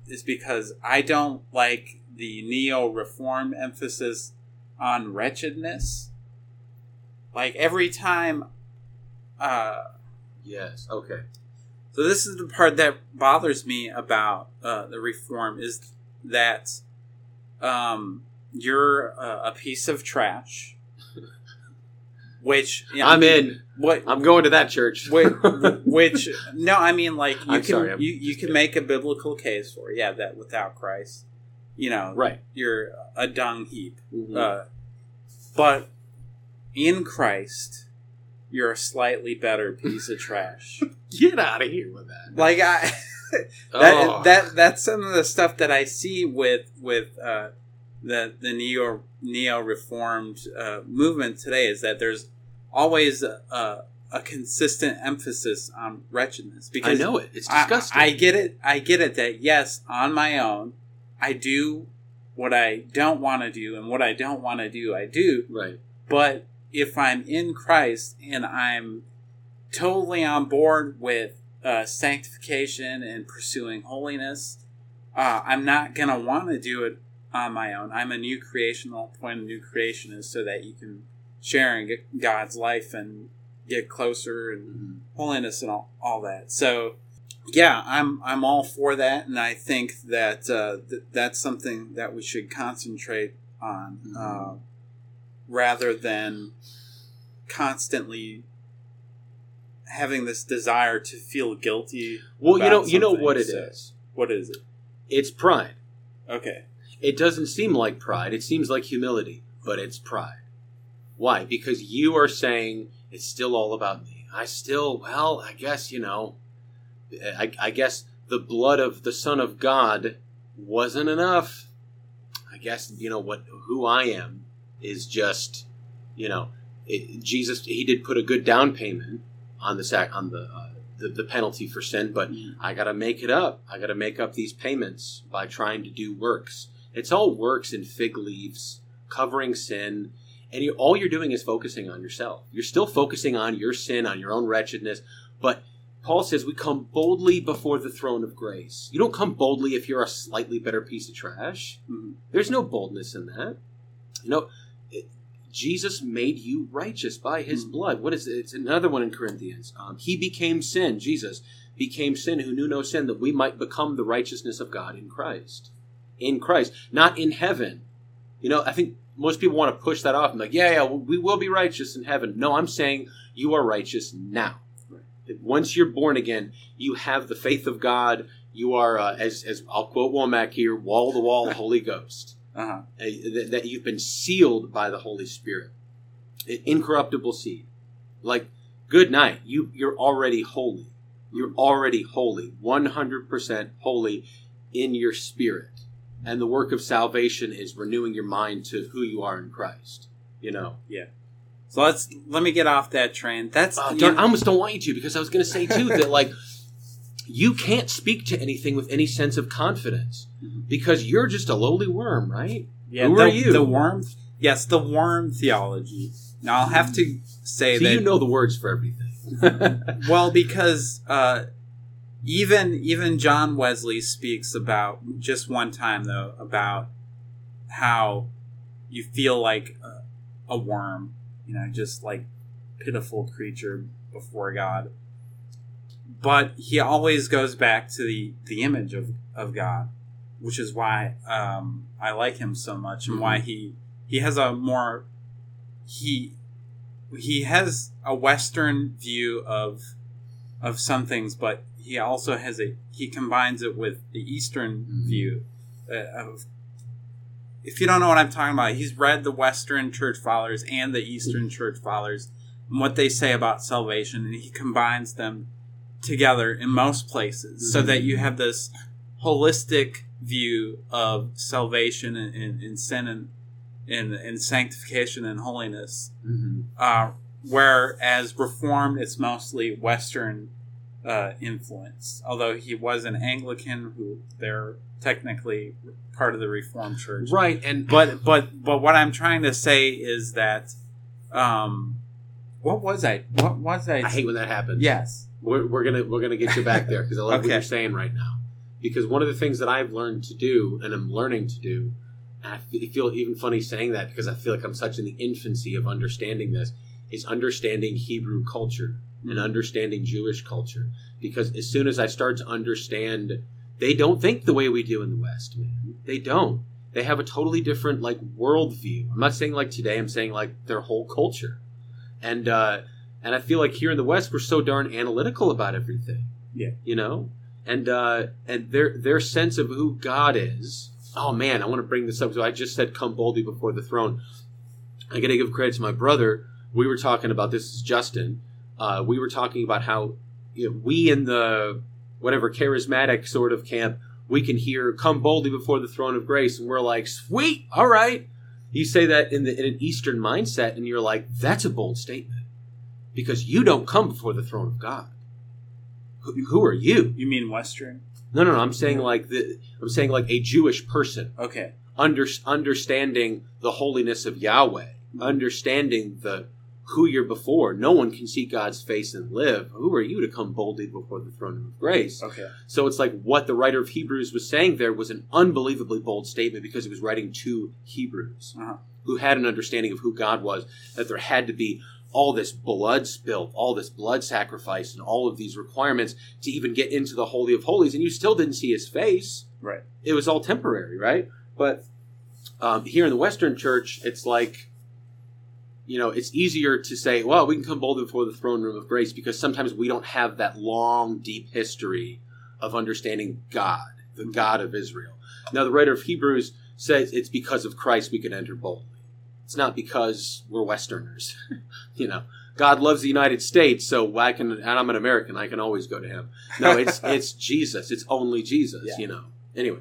is because I don't like the neo reform emphasis on wretchedness. Like every time uh Yes. Okay. so this is the part that bothers me about uh, the reform is that um, you're uh, a piece of trash, which you know, I'm in. What? I'm going to that church. Which, which no, I mean like you I'm can sorry, you, you can make a biblical case for yeah that without Christ, you know, right. you're a dung heap. Mhm. Uh, but in Christ, you're a slightly better piece of trash. Get out of here with that. like I that Oh. that that's some of the stuff that I see with with uh, the the neo neo reformed uh, movement today is that there's always a, a, a consistent emphasis on wretchedness Because I know it. It's I, disgusting. I get it. I get it that yes, on my own, I do what I don't want to do, and what I don't want to do, I do. right. But if I'm in Christ and I'm totally on board with uh, sanctification and pursuing holiness, uh, I'm not going to want to do it on my own. I'm a new creation. The whole point of new creation is so that you can share and get God's life and get closer and Mhm. holiness and all, all that. So, yeah, I'm I'm all for that, and I think that uh, th- that's something that we should concentrate on Mhm. uh, rather than constantly having this desire to feel guilty. Well, you know, you know what it so- is. What is it? It's pride. Okay. It doesn't seem like pride. It seems like humility, but it's pride. Why? Because you are saying it's still all about me. I still, well, I guess, you know, I, I guess the blood of the Son of God wasn't enough. I guess, you know, what, who I am is just, you know, it, Jesus, he did put a good down payment on the sac, on the, uh, the, the penalty for sin, but I got to make it up. I got to make up these payments by trying to do works. It's all works and fig leaves, covering sin, and you, all you're doing is focusing on yourself. You're still focusing on your sin, on your own wretchedness, but Paul says we come boldly before the throne of grace. You don't come boldly if you're a slightly better piece of trash. Mhm. There's no boldness in that. You know, Jesus made you righteous by his Mhm. blood. What is it? It's another one in Corinthians. Um, he became sin. Jesus became sin who knew no sin that we might become the righteousness of God in Christ. In Christ, not in heaven. You know, I think most people want to push that off and like, yeah, yeah, we will be righteous in heaven. No, I'm saying you are righteous now. Once you're born again, you have the faith of God. You are, uh, as, as I'll quote Wommack here, wall to wall Holy Ghost. Uh-huh. Uh, that, that you've been sealed by the Holy Spirit, incorruptible seed. Like, good night. You you're already holy. You're already holy, one hundred percent holy in your spirit, and the work of salvation is renewing your mind to who you are in Christ. You know, Yeah. So let's let me get off that train. That's Uh, darn, I almost don't want you to because I was going to say too that like you can't speak to anything with any sense of confidence Mhm. Because you're just a lowly worm, right? yeah, who the, are you? The worm. Yes, the worm theology. Now I'll have to say So that you know the words for everything. Well, because uh, even even John Wesley speaks about just one time though about how you feel like a, a worm you know, just like pitiful creature before God. But he always goes back to the, the image of, of God, which is why um, I like him so much and why he he has a more he he has a Western view of of some things, but he also has a he combines it with the Eastern Mhm. view uh, of. If you don't know what I'm talking about, he's read the Western Church Fathers and the Eastern Church Fathers and what they say about salvation, and he combines them together in most places, so that you have this holistic view of salvation and, and, and sin and, and and sanctification and holiness Mm-hmm. uh, whereas Reformed, it's mostly Western uh, influence. Although he was an Anglican, who they're technically part of the Reformed Church. Right, and But but but what I'm trying to say is that, um, what was I? What was I? I hate when that happens. yes. we're, we're gonna we're gonna get you back there because I love what you're saying right now. Because one of the things that I've learned to do and I'm learning to do, and I feel even funny saying that because I feel like I'm such in the infancy of understanding this, is understanding Hebrew culture and understanding Jewish culture. Because as soon as I start to understand, they don't think the way we do in the West, man. They don't. They have a totally different like worldview. I'm not saying like today. I'm saying like their whole culture, and uh, and I feel like here in the West we're so darn analytical about everything. Yeah. you know, and uh, and their their sense of who God is. Oh man, I want to bring this up. So I just said, "Come boldly before the throne." I got to give credit to my brother. We were talking about this is Justin. Uh, we were talking about how you know, we in the whatever charismatic sort of camp we can hear "Come boldly before the throne of grace," and we're like, "Sweet, all right." You say that in, the, in an Eastern mindset, and you're like, "That's a bold statement," because you don't come before the throne of God. Who, who are you? You mean Western? No, no, no. I'm saying like the. I'm saying like a Jewish person Okay. under, understanding the holiness of Yahweh, understanding the who you're before. No one can see God's face and live. Who are you to come boldly before the throne of grace? Okay. So it's like what the writer of Hebrews was saying there was an unbelievably bold statement because he was writing to Hebrews Uh-huh. who had an understanding of who God was, that there had to be all this blood spilt, all this blood sacrifice, and all of these requirements to even get into the Holy of Holies, and you still didn't see his face. Right. It was all temporary, right? But um, here in the Western Church, it's like, you know, it's easier to say, well, we can come boldly before the throne room of grace because sometimes we don't have that long, deep history of understanding God, the God of Israel. Now, the writer of Hebrews says it's because of Christ we can enter boldly. It's not because we're Westerners. you know, God loves the United States, so I can, and I'm an American, I can always go to Him. No, it's it's Jesus. It's only Jesus. Yeah. You know. Anyway,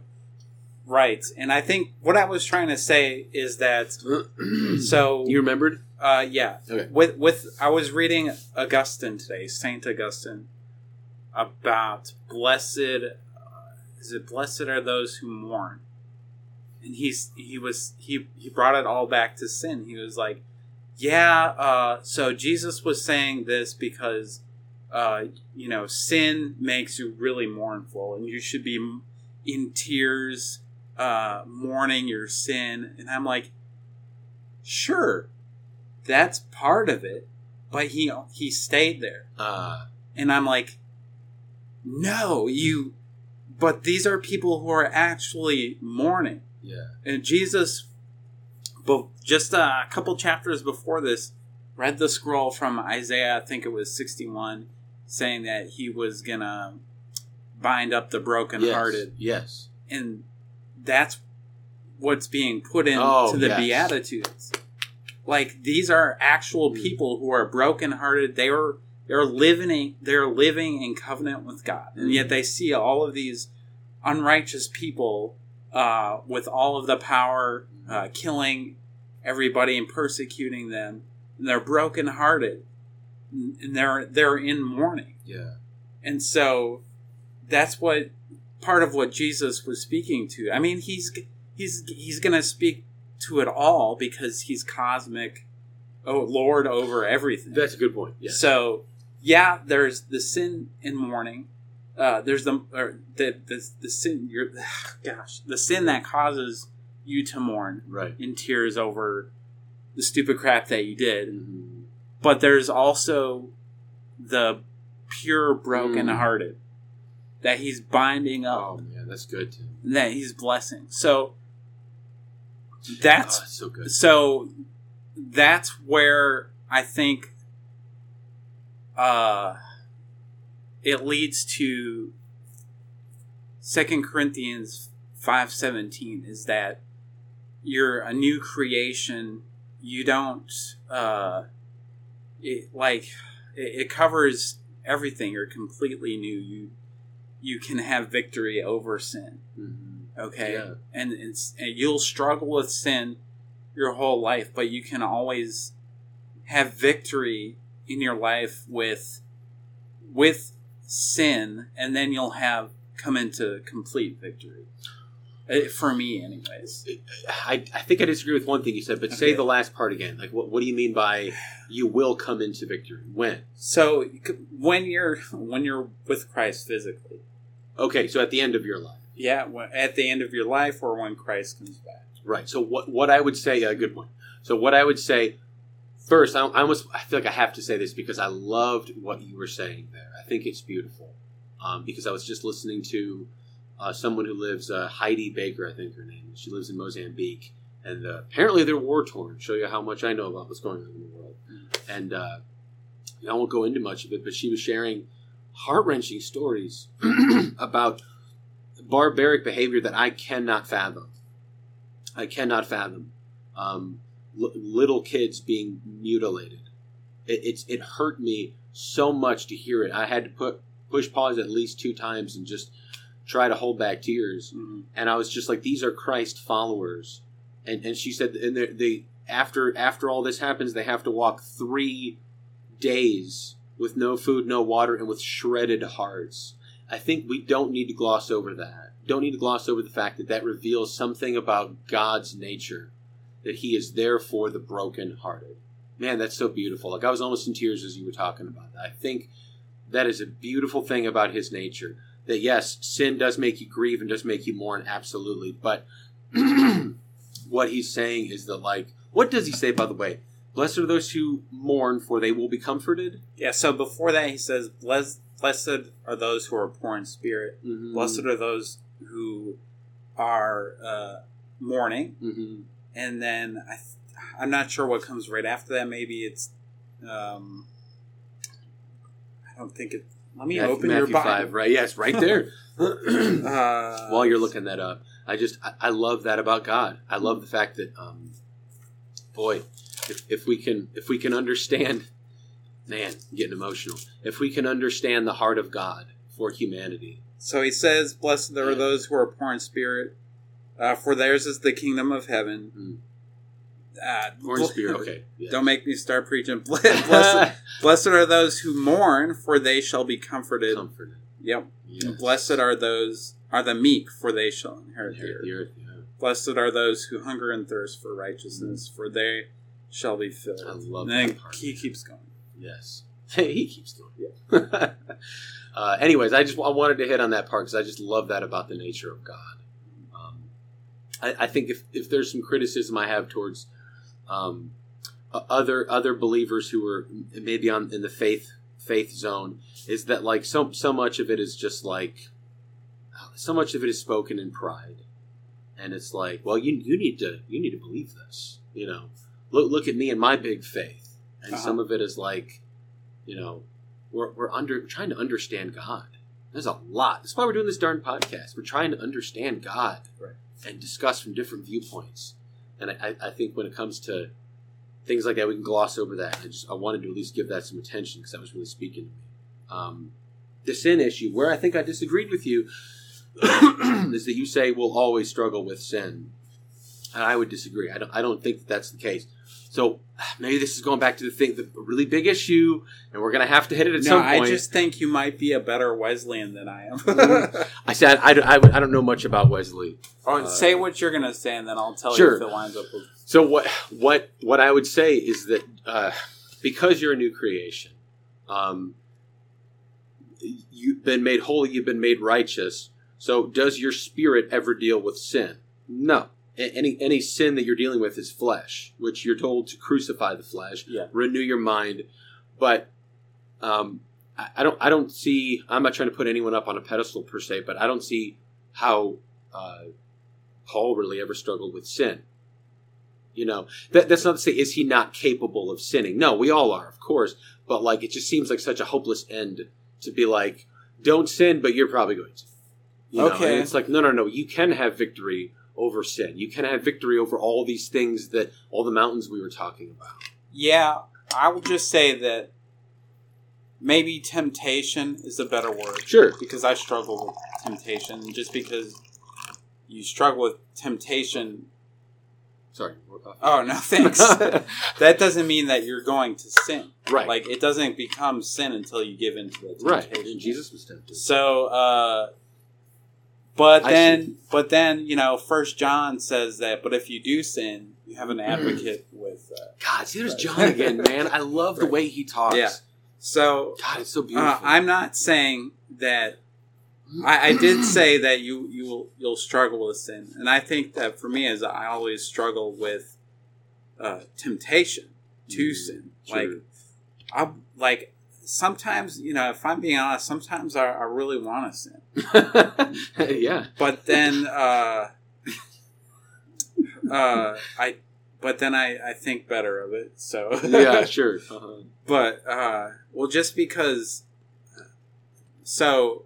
Right. And I think what I was trying to say is that so you remembered? Uh, yeah. Okay. With with I was reading Augustine today, Saint Augustine, about blessed. Uh, is it blessed are those who mourn? And he's he was he he brought it all back to sin. He was like, yeah. Uh, so Jesus was saying this because, uh, you know, sin makes you really mournful, and you should be in tears, uh, mourning your sin. And I'm like, sure that's part of it but he he stayed there Uh, and i'm like no you but these are people who are actually mourning yeah. and jesus but just a couple chapters before this read the scroll from isaiah i think it was 61 saying that he was gonna bind up the brokenhearted Yes. and that's what's being put into Oh, the yes. beatitudes like these are actual Mm. people who are brokenhearted they are they're living they're living in covenant with god and yet Mm. they see all of these unrighteous people uh, with all of the power uh, killing everybody and persecuting them and they're brokenhearted and they're they're in mourning Yeah. and so that's what part of what Jesus was speaking to. I mean, he's he's he's going to speak to it all because he's cosmic, oh Lord over everything. That's a good point. Yeah. So yeah, there's the sin in mourning. Uh, there's the or the, the the sin. Your gosh, the sin that causes you to mourn Right. in tears over the stupid crap that you did, Mhm. but there's also the pure brokenhearted that he's binding up, Oh man, that's good too. that he's blessing. So that's oh, so good. so that's where I think uh, it leads to Second Corinthians five seventeen is that you're a new creation. You don't uh, it, like it, it covers everything. You're completely new. You you can have victory over sin. Mhm. Okay, Yeah. and it's and you'll struggle with sin your whole life, but you can always have victory in your life with with sin, and then you'll have come into complete victory. Uh, For me, anyways. I, I think I disagree with one thing you said, but say the last part again. Like, what, what do you mean by you will come into victory? When? So when you're when you're with Christ physically, Okay, so at the end of your life. yeah, at the end of your life, or when Christ comes back. Right. So what what I would say, a good point. So what I would say first, I, I almost I feel like I have to say this because I loved what you were saying there. I think it's beautiful um, because I was just listening to uh, someone who lives uh, Heidi Baker, I think her name. is. She lives in Mozambique, and uh, apparently they're war torn. Show you how much I know about what's going on in the world. And uh, I won't go into much of it, but she was sharing heart wrenching stories about barbaric behavior that I cannot fathom. I cannot fathom. Um, l- little kids being mutilated. It, it's it hurt me so much to hear it. I had to put push pause at least two times and just try to hold back tears. Mhm. And I was just like, these are Christ followers. And and she said, and they, they after after all this happens, they have to walk three days with no food, no water, and with shredded hearts. I think we don't need to gloss over that. Don't need to gloss over the fact that that reveals something about God's nature, that He is there for the brokenhearted. Man, that's so beautiful. Like I was almost in tears as you were talking about that. I think that is a beautiful thing about His nature. That yes, sin does make you grieve and does make you mourn, absolutely. But what He's saying is that, like, what does He say? By the way, blessed are those who mourn, for they will be comforted. Yeah. So before that, he says, "Blessed, blessed are those who are poor in spirit." Mhm. Blessed are those who are uh, mourning, Mhm. and then I, th- I'm not sure what comes right after that. Maybe it's, um, I don't think it. Let me Matthew, open Matthew your Bible. five, right? Yes, right there. Uh, While you're looking that up, I just I, I love that about God. I love the fact that, um, boy, if, if we can if we can understand, man, I'm getting emotional. If we can understand the heart of God for humanity, So he says, "Blessed are those who are poor in spirit, uh, for theirs is the kingdom of heaven." Mm. Uh, poor in spirit. Okay, yeah. Don't make me start preaching. Blessed, blessed are those who mourn, for they shall be comforted. comforted. Yep. Yes. Blessed are those are the meek, for they shall inherit the earth. the earth. Yeah. Blessed are those who hunger and thirst for righteousness, for they shall be filled. I love and that part. he keeps going. Yes. he keeps going. uh, anyways, I just I wanted to hit on that part because I just love that about the nature of God. Um, I, I think if, if there's some criticism I have towards um, other other believers who are maybe on in the faith faith zone is that like so so much of it is just like so much of it is spoken in pride, and it's like, well, you you need to you need to believe this, you know. Look look at me and my big faith, and Uh-huh. some of it is like, you know, we're we're under trying to understand God. There's a lot. That's why we're doing this darn podcast. We're trying to understand God Right. and discuss from different viewpoints. And I, I think when it comes to things like that, we can gloss over that. I just I wanted to at least give that some attention because that was really speaking to me. Um, the sin issue, where I think I disagreed with you, is that you say we'll always struggle with sin, and I would disagree. I don't. I don't think that that's the case. So maybe this is going back to the thing, the really big issue, and we're going to have to hit it at no, some point. I just think you might be a better Wesleyan than I am. I said I, don't- I, I don't know much about Wesley. or Uh, say what you're going to say, and then I'll tell Sure. you if it lines up with. So what what what I would say is that uh, because you're a new creation, um, you've been made holy, you've been made righteous. So does your spirit ever deal with sin? No, a- any any sin that you're dealing with is flesh, which you're told to crucify the flesh, Yeah. renew your mind. But um, I, I don't I don't see. I'm not trying to put anyone up on a pedestal per se, but I don't see how uh, Paul really ever struggled with sin. You know, that, that's not to say is he not capable of sinning. No, we all are, of course. But like, it just seems like such a hopeless end to be like, don't sin, but you're probably going to. You know, Okay. and it's like, no, no, no. You can have victory over sin. You can have victory over all these things that all the mountains we were talking about. Yeah, I will just say that maybe temptation is a better word. Sure. Because I struggle with temptation. Just because you struggle with temptation. Sorry. Oh, no, thanks. that doesn't mean that you're going to sin. right. Like, it doesn't become sin until you give in to the right. And Jesus was tempted. So, uh, but I then, but then, you know, First John says that. But if you do sin, you have an advocate with. Uh, God, see, there's John again, man. I love the way he talks. Yeah. so God, it's so beautiful. uh, I'm not saying that. I, I did say that you you will you'll struggle with sin, and I think that for me, is I always struggle with uh, temptation to Mm, sin. sure. Like I'm like sometimes you know if I'm being honest, sometimes I, I really want to sin. yeah. but then uh uh i but then i i think better of it so Yeah, sure. Uh-huh. but uh well just because so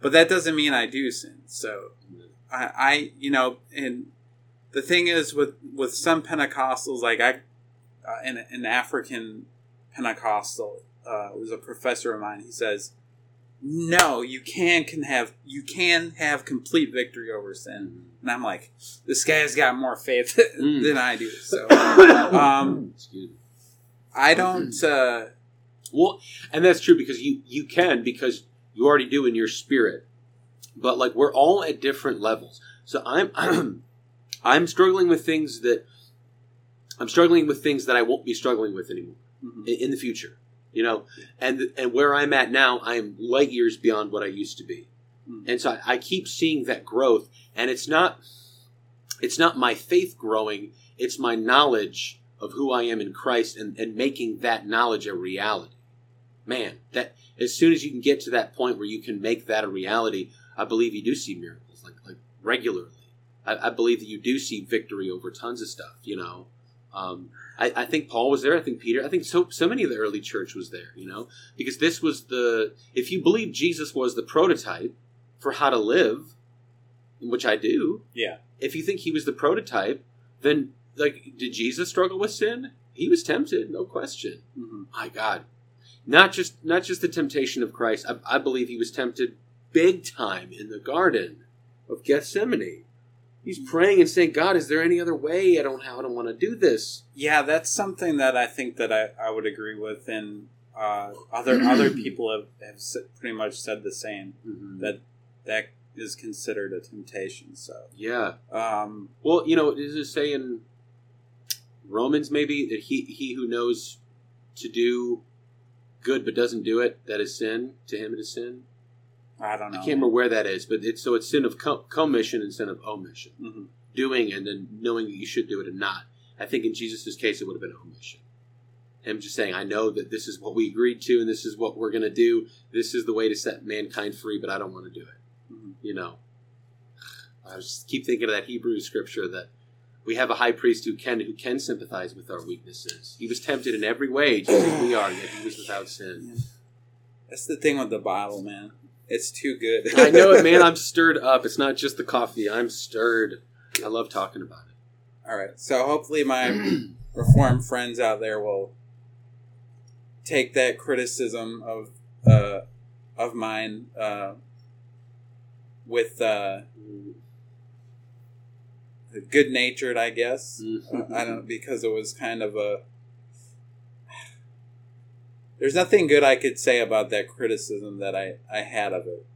but that doesn't mean i do sin so i i you know and the thing is with with some pentecostals like i uh, an, an african pentecostal uh was a professor of mine he says no you can can have you can have complete victory over sin and i'm like this guy's got more faith Mm. than i do so um Excuse me. i don't uh Well, and that's true because you you can because you already do in your spirit. But like we're all at different levels. So I'm I'm struggling with things that I'm struggling with things that I won't be struggling with anymore mhm. in, in the future. You know, and and where I'm at now, I am light years beyond what I used to be, Mhm. and so I, I keep seeing that growth. And it's not it's not my faith growing; it's my knowledge of who I am in Christ, and, and making that knowledge a reality. Man, that as soon as you can get to that point where you can make that a reality, I believe you do see miracles like like regularly. I, I believe that you do see victory over tons of stuff. You know. Um, I, I think Paul was there. I think Peter. I think so. So many of the early church was there. You know, because this was the. If you believe Jesus was the prototype for how to live, which I do. Yeah. If you think he was the prototype, then like, did Jesus struggle with sin? He was tempted, no question. Mhm. My God, not just not just the temptation of Christ. I, I believe he was tempted big time in the Garden of Gethsemane. He's praying and saying, "God, is there any other way? I don't how I don't want to do this." yeah that's something that i think that i, I would agree with and uh other other people have, have pretty much said the same Mhm. that that is considered a temptation so Yeah. um Well, you know, does it say in Romans maybe that he he who knows to do good but doesn't do it, that is sin. To him it is sin. I don't know. I can't remember where that is, but it's so it's sin of co- commission and sin of omission. Mhm. Doing and then knowing that you should do it and not. I think in Jesus' case it would have been omission. Him just saying, I know that this is what we agreed to and this is what we're going to do. This is the way to set mankind free, but I don't want to do it. Mhm. You know, I just keep thinking of that Hebrew scripture that we have a high priest who can who can sympathize with our weaknesses. He was tempted in every way, just as we are, yet he was without sin. that's the thing with the bible man it's too good I know it, man. I'm stirred up. It's not just the coffee. I'm stirred. I love talking about it. all right so hopefully my reformed friends out there will take that criticism of uh of mine uh with uh good natured i guess Mhm. Uh, I don't because it was kind of a. There's nothing good I could say about that criticism that I I had of it.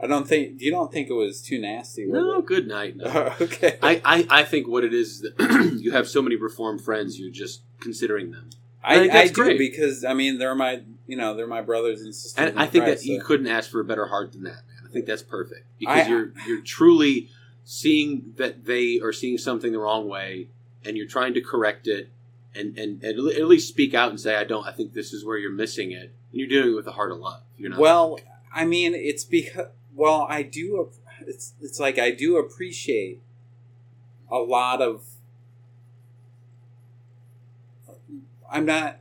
I don't think you don't think it was too nasty. No, it? good night. No. Oh, okay. I, I, I think what it is is that you have so many reformed friends, you're just considering them. I I, I, do because I mean they're my you know they're my brothers and sisters. And I think Christ, that you couldn't ask for a better heart than that, man. I think that's perfect because I- you're you're truly seeing that they are seeing something the wrong way and you're trying to correct it and, and, and at least speak out and say i don't i think this is where you're missing it and you're doing it with a heart of love you're not Well, I mean, it's because well, I do. It's it's like I do appreciate a lot of. I'm not.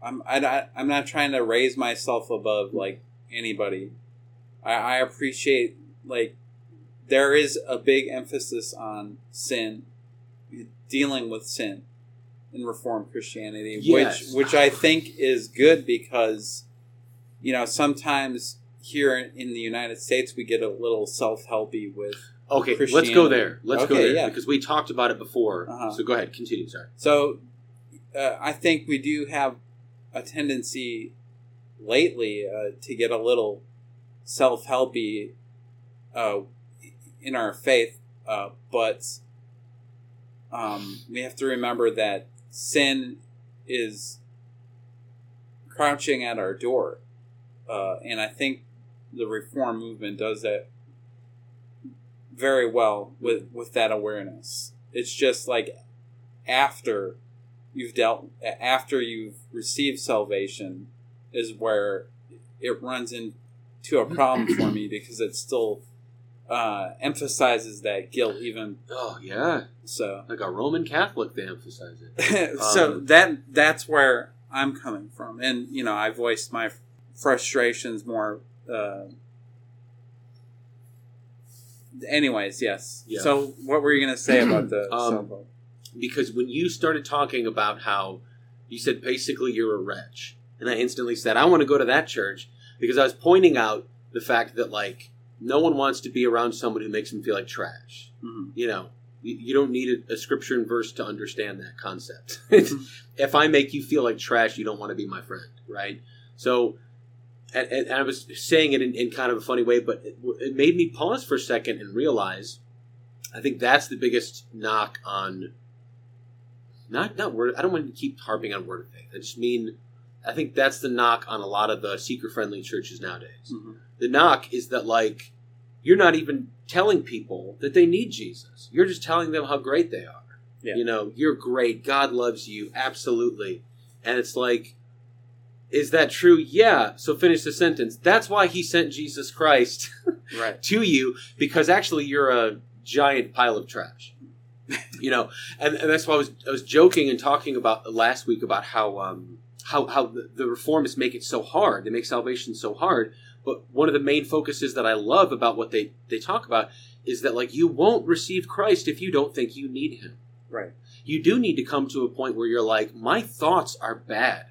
I'm I, not- I'm not trying to raise myself above like anybody. I, I appreciate like there is a big emphasis on sin, dealing with sin in Reformed Christianity, Yes. which which I think is good because you know sometimes here in the United States we get a little self helpy with okay let's go there let's go there yeah. because we talked about it before Uh-huh. so go ahead continue sorry So, uh, I think we do have a tendency lately uh, to get a little self helpy uh, in our faith, uh, but um, we have to remember that sin is crouching at our door, uh, and I think the reform movement does that very well with with that awareness. It's just like after you've dealt after you've received salvation is where it runs into a problem for me because it's still uh, emphasizes that guilt even. Oh yeah. So. Like a roman catholic they emphasize it. So Um, that that's where i'm coming from. And you know i voiced my frustrations more uh, anyways yes. Yeah. so what were you going to say about the Um, because when you started talking about how you said basically you're a wretch, and I instantly said I want to go to that church because I was pointing out the fact that like no one wants to be around someone who makes them feel like trash. Mhm. You know, you, you don't need a, a scripture and verse to understand that concept. Mhm. if I make you feel like trash, you don't want to be my friend, right? So. And, and and I was saying it in, in kind of a funny way, but it, it made me pause for a second and realize I think that's the biggest knock on not not word. I don't want to keep harping on word of faith. I just mean I think that's the knock on a lot of the seeker friendly churches nowadays. Mhm. The knock is that like you're not even telling people that they need Jesus. You're just telling them how great they are. Yeah. You know, you're great. God loves you absolutely. And it's like is that true? Yeah. So finish the sentence. That's why he sent Jesus Christ right to you because actually you're a giant pile of trash. you know, and, and that's why I was I was joking and talking about last week about how um how how the, the reformists make it so hard. They make salvation so hard. But one of the main focuses that I love about what they they talk about is that like you won't receive Christ if you don't think you need him. right You do need to come to a point where you're like, my thoughts are bad.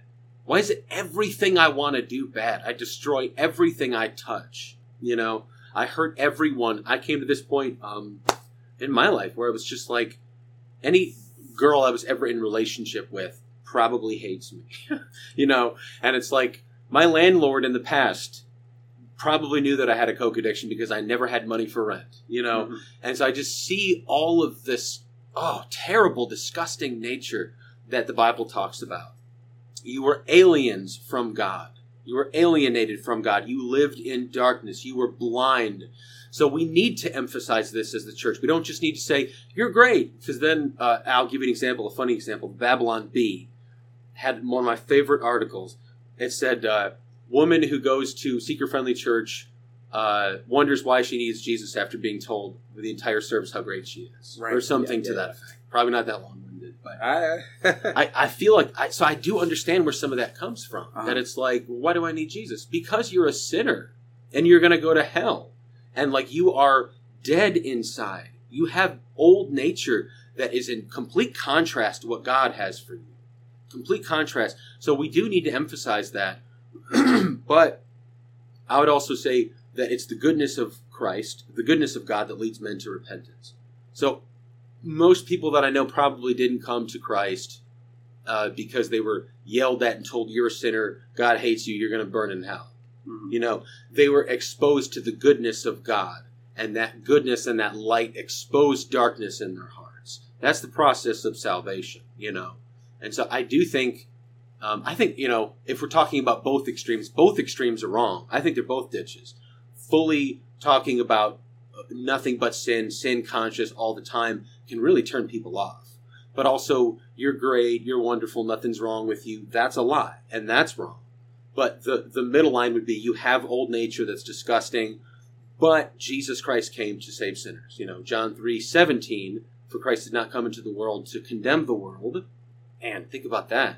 Why is it everything I want to do bad? I destroy everything I touch. You know, I hurt everyone. I came to this point um, in my life where it was just like any girl I was ever in relationship with probably hates me. you know, and it's like my landlord in the past probably knew that I had a coke addiction because I never had money for rent. You know, Mhm. and so I just see all of this, oh, terrible, disgusting nature that the Bible talks about. You were aliens from God. You were alienated from God. You lived in darkness. You were blind. So we need to emphasize this as the church. We don't just need to say, you're great. Because then, uh, I'll give you an example, a funny example. Babylon Bee had one of my favorite articles. It said, uh, woman who goes to seeker friendly church uh, wonders why she needs Jesus after being told the entire service how great she is, Right. or something Yeah, to yeah. that effect. Probably not that long winded, but I, I, I feel like I, so. I do understand where some of that comes from. Uh-huh. That it's like, why do I need Jesus? Because you're a sinner and you're going to go to hell, and like you are dead inside. You have old nature that is in complete contrast to what God has for you. Complete contrast. So we do need to emphasize that. but I would also say that it's the goodness of Christ, the goodness of God that leads men to repentance. So most people that I know probably didn't come to Christ uh, because they were yelled at and told you're a sinner, God hates you, you're going to burn in hell. Mhm. You know, they were exposed to the goodness of God, and that goodness and that light exposed darkness in their hearts. That's the process of salvation, you know. And so I do think, um, I think, you know, if we're talking about both extremes, both extremes are wrong. I think they're both ditches. Fully talking about nothing but sin, sin conscious all the time can really turn people off. But also, you're great, you're wonderful, nothing's wrong with you. That's a lie, and that's wrong. But the, the middle line would be you have old nature that's disgusting, but Jesus Christ came to save sinners. You know, John 3 17, for Christ did not come into the world to condemn the world. And think about that.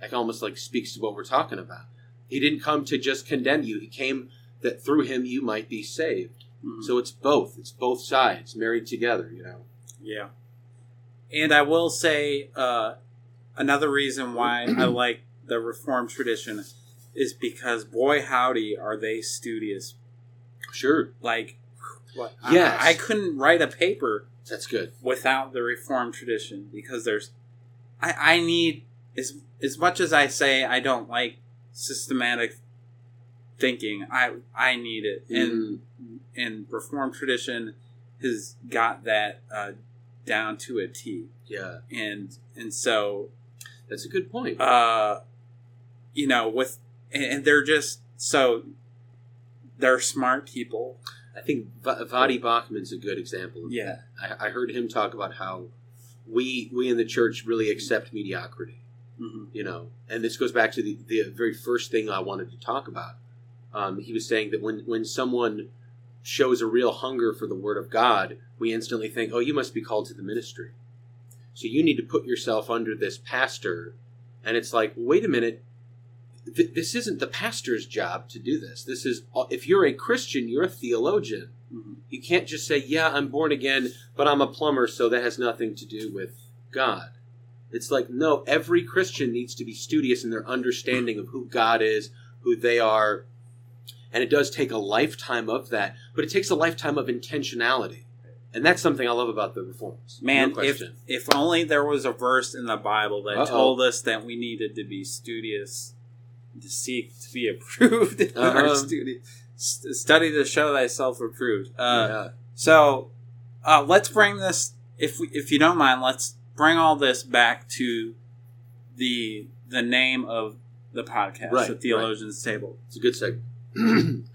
That almost like speaks to what we're talking about. He didn't come to just condemn you, he came that through him you might be saved. Mhm. So it's both. It's both sides married together, you know. Yeah. And I will say uh, another reason why I like the Reformed tradition is because, boy, howdy, are they studious. Sure. Like, what? Yes. I, I couldn't write a paper That's good. without the Reformed tradition because there's. I, I need. As, as much as I say I don't like systematic thinking, I I need it. And Mm, and Reformed tradition has got that uh, down to a T. yeah. And and so That's a good point. uh, you know, with and, and they're just so they're smart people. I think Va- Voddie Baucham's a good example of Yeah. that. I, I heard him talk about how we we in the church really accept mediocrity. hmm you know? And this goes back to the, the very first thing i wanted to talk about. Um, he was saying that when, when someone shows a real hunger for the word of god we instantly think oh you must be called to the ministry. So you need to put yourself under this pastor and it's like wait a minute. Th- this isn't the pastor's job to do this. This is if you're a christian you're a theologian you can't just say, "Yeah, I'm born again, but I'm a plumber, so that has nothing to do with God." It's like, no, every Christian needs to be studious in their understanding of who God is, who they are, and it does take a lifetime of that, but it takes a lifetime of intentionality. And that's something I love about the reforms. Man, no if if only there was a verse in the Bible that Uh-oh. told us that we needed to be studious to seek to be approved in our Uh-huh. Study. St- study to show thyself approved. Uh, yeah. So uh, let's bring this, if we, if you don't mind, let's bring all this back to the the name of the podcast, Right, the Theologians Table. It's a good segment.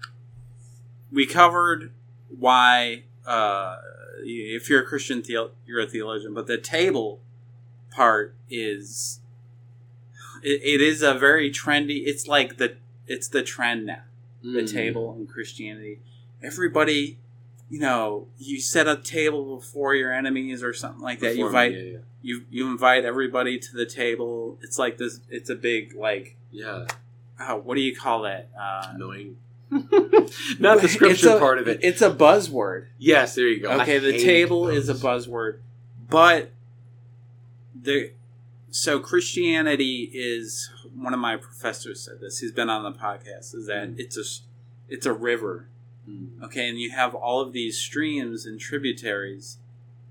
We covered why, uh, if you're a Christian, theo- you're a theologian, but the table part is it, it is a very trendy. It's like the it's the trend now. The Mm. table in Christianity. Everybody, you know, you set a table before your enemies or something like that. You invite yeah, yeah. you you invite everybody to the table. It's like this. It's a big like. Yeah, Oh, what do you call that? Uh, annoying. Not the scripture a- part of it. It's a buzzword. Yes, there you go. I Okay, the hate table is a buzzword, but the so Christianity is one of my professors said this. He's been on the podcast. Is that Mm. it's a it's a river. Mm. Okay, and you have all of these streams and tributaries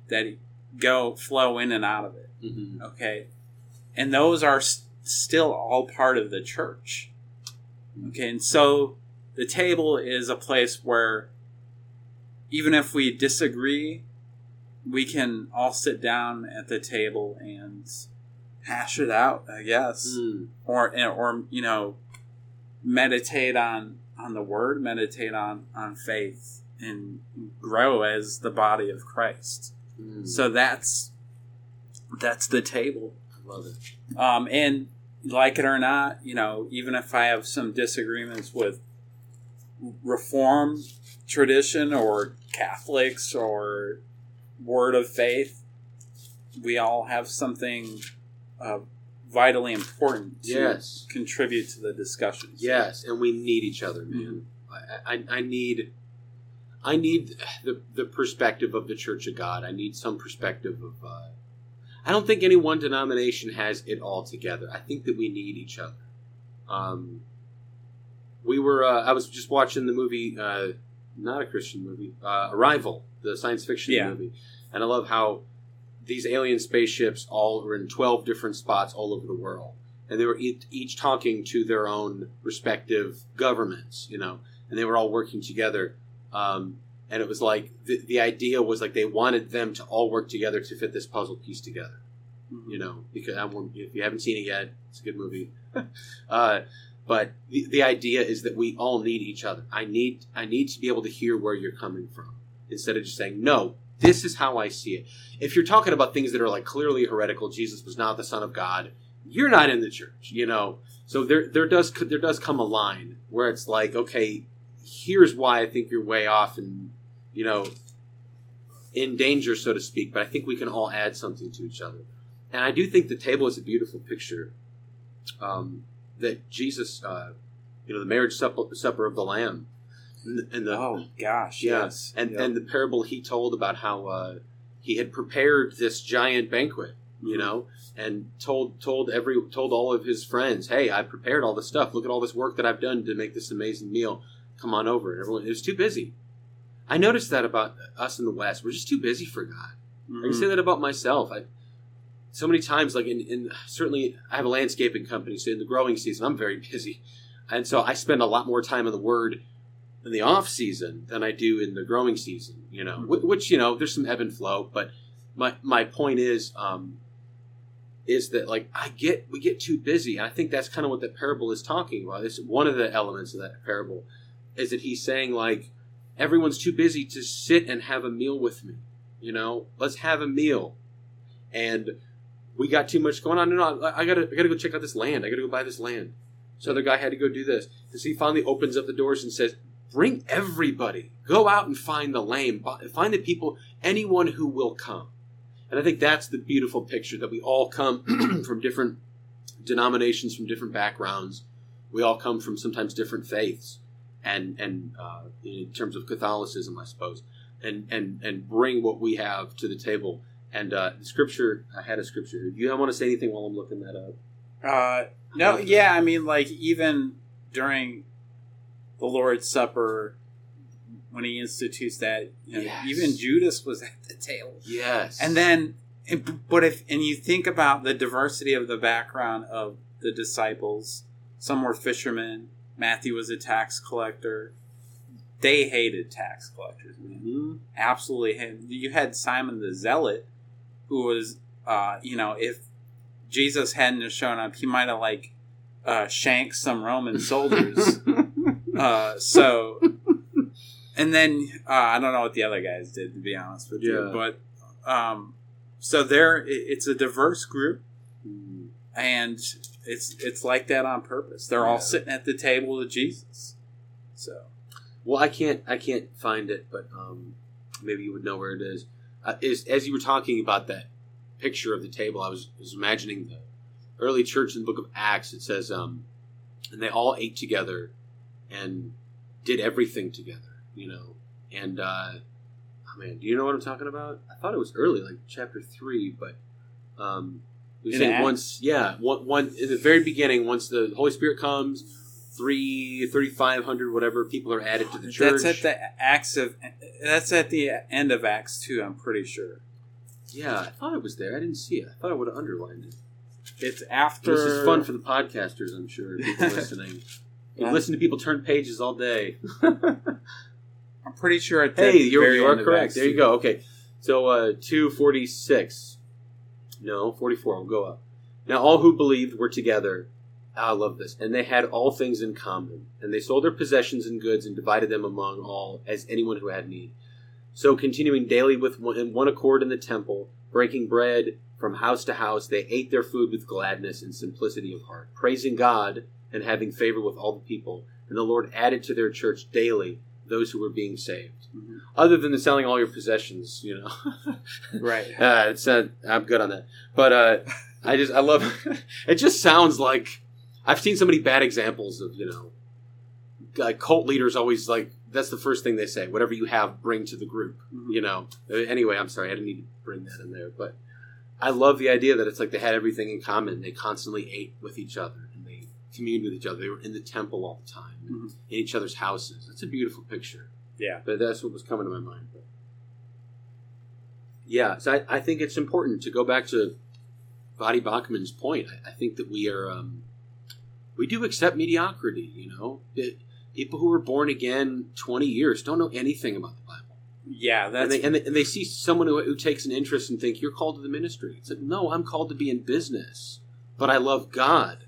that go flow in and out of it. Mhm. Okay, and those are s- still all part of the church. Okay, and so the table is a place where even if we disagree, we can all sit down at the table and hash it out. I guess Mm. or or you know meditate on on the word meditate on on faith and grow as the body of christ Mm. so that's that's the table I love it. um and like it or not you know even if i have some disagreements with reform tradition or catholics or word of faith we all have something uh, vitally important to Yes. contribute to the discussion. Yes, and we need each other, Mm-hmm. man. I, I, I need, I need the the perspective of the Church of God. I need some perspective of. Uh, I don't think any one denomination has it all together. I think that we need each other. Um, we were. Uh, I was just watching the movie, uh, not a Christian movie, uh, Arrival, the science fiction Yeah. movie, and I love how these alien spaceships all were in twelve different spots all over the world and they were each, talking to their own respective governments, you know, and they were all working together. Um, and it was like the, the idea was like they wanted them to all work together to fit this puzzle piece together, Mhm. you know, because I won't, if you haven't seen it yet, it's a good movie. uh, but the, the idea is that we all need each other. I need I need to be able to hear where you're coming from, instead of just saying, no, this is how I see it. If you're talking about things that are like clearly heretical, Jesus was not the Son of God, you're not in the church, you know. So there there does there does come a line where it's like, okay, here's why I think you're way off and you know in danger, so to speak. But I think we can all add something to each other, and I do think the table is a beautiful picture um, that Jesus, uh, you know, the marriage supper, supper of the Lamb, and the, Oh gosh, yeah, yes. and Yep. and the parable he told about how uh, he had prepared this giant banquet, you Mhm. know, and told told every told all of his friends, "Hey, I prepared all this stuff. Look at all this work that I've done to make this amazing meal. Come on over." And everyone it was too busy. I noticed that about us in the West. We're just too busy for God. I can Mhm. say that about myself. I so many times, like in, in certainly, I have a landscaping company, so in the growing season, I'm very busy, and so I spend a lot more time in the Word in the off season than I do in the growing season. You know, Wh- which you know, there's some ebb and flow, but my my point is, um, is that like I get we get too busy, and I think that's kind of what that parable is talking about. It's one of the elements of that parable is that he's saying like everyone's too busy to sit and have a meal with me. You know, let's have a meal. And we got too much going on. No, no, I I gotta, I gotta go check out this land. I gotta go buy this land. So the guy had to go do this. And so he finally opens up the doors and says, "Bring everybody. Go out and find the lame. Find the people. Anyone who will come." And I think that's the beautiful picture that we all come from different denominations, from different backgrounds. We all come from sometimes different faiths, and and uh, in terms of Catholicism, I suppose, and and and bring what we have to the table. And uh, the scripture, I had a scripture. Do you want to say anything while I'm looking that up? Uh, no, yeah, I mean, like even during the Lord's Supper, when he institutes that, you Yes. even Judas was at the table. Yes. And then, but if and you think about the diversity of the background of the disciples, some were fishermen. Matthew was a tax collector. They hated tax collectors, man. Mhm. Absolutely hated. You had Simon the Zealot, who was, uh, you know, if Jesus hadn't have shown up, he might have like uh, shanked some Roman soldiers. uh, so, and then uh, I don't know what the other guys did, to be honest with you. Yeah. But um, so there, it, it's a diverse group, Mhm. and it's it's like that on purpose. They're all sitting at the table of Jesus. So Well, I can't, I can't find it, but um, maybe you would know where it is. Uh, is as you were talking about that picture of the table, I was, was imagining the early church in the book of Acts. It says, um, and they all ate together and did everything together, you know. And uh, oh man, do you know what I'm talking about? I thought it was early, like chapter three, but um, we say once, yeah, one, one in the very beginning, once the Holy Spirit comes, three, thirty-five hundred, whatever people are added to the church. that's at the Acts of that's at the end of Acts two. I'm pretty sure Yeah, I thought it was there. I didn't see it. I thought I would have underlined it. it's after. This is fun for the podcasters, I'm sure. People listening. You Yeah. listen to people turn pages all day. I'm pretty sure at hey, you're, very you are correct. There you go. Okay. So, uh, 246. No, 44. I'll go up. Now, all who believed were together. Ah, I love this. And they had all things in common. And they sold their possessions and goods and divided them among all as anyone who had need. So, continuing daily with one, in one accord in the temple, breaking bread from house to house, they ate their food with gladness and simplicity of heart, praising God and having favor with all the people. And the Lord added to their church daily those who were being saved. Mhm. Other than the selling all your possessions, you know. Right. Uh, it's not, I'm good on that. But uh, I just I love it. Just sounds like I've seen so many bad examples of you know, like cult leaders always like that's the first thing they say. Whatever you have, bring to the group. Mhm. You know. Uh, Anyway, I'm sorry, I didn't need to bring that in there, but I love the idea that it's like they had everything in common. They constantly ate with each other communed with each other. They were in the temple all the time, and Mhm. in each other's houses. It's a beautiful picture. Yeah. But that's what was coming to my mind. But yeah, so I, I think it's important to go back to Voddie Baucham's point. I, I think that we are um, we do accept mediocrity. You know, that people who were born again twenty years don't know anything about the Bible, Yeah, and that's they, and they and they see someone who, who takes an interest and think you're called to the ministry. It's like no, I'm called to be in business, but I love God.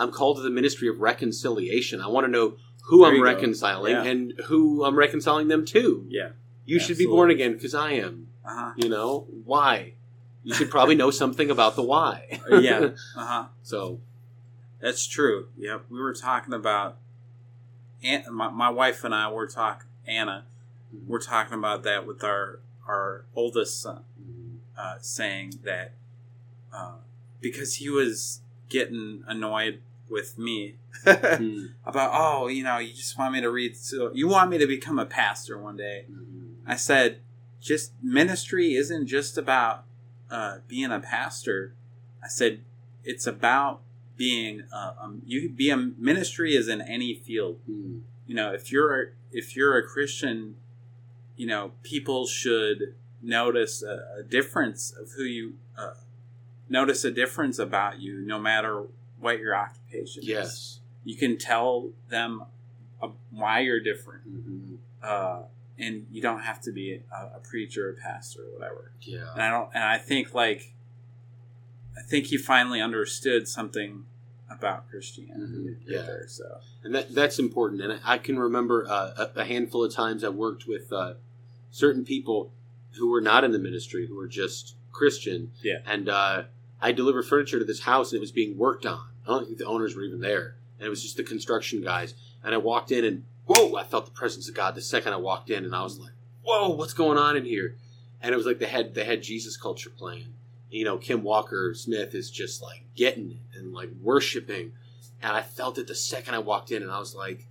I'm called to the ministry of reconciliation. I want to know who There I'm reconciling Yeah. and who I'm reconciling them to yeah. You should be born again because I am. Uh You know why? You should probably know something about the why. yeah. Uh huh. so That's true. Yep. We were talking about, Aunt, my, my wife and I were talking, Anna, we're talking about that with our, our oldest son, uh, saying that uh, because he was getting annoyed with me Mm. about, oh, you know, you just want me to read, so you want me to become a pastor one day. I said, just ministry isn't just about uh, being a pastor. I said, it's about being uh, um, you could be a ministry is in any field. Mm. You know, if you're a, if you're a Christian, you know, people should notice a, a difference of who you uh, notice a difference about you, no matter what your occupation is. yes. You can tell them uh, why you're different Mhm. uh, and you don't have to be a, a preacher, a pastor, or whatever. Yeah. And I don't, and I think like, I think he finally understood something about Christianity. Mhm. right Yeah. there, so and that that's important. And I can remember uh, a, a handful of times I worked with uh, certain people who were not in the ministry, who were just Christian. Yeah. And uh, I delivered furniture to this house, and it was being worked on. I don't think the owners were even there, and it was just the construction guys. And I walked in, and whoa! I felt the presence of God the second I walked in, and I was like, "Whoa! What's going on in here?" And it was like they had they had Jesus culture playing. You know, Kim Walker Smith is just like getting it and like worshiping and I felt it the second I walked in, and I was like,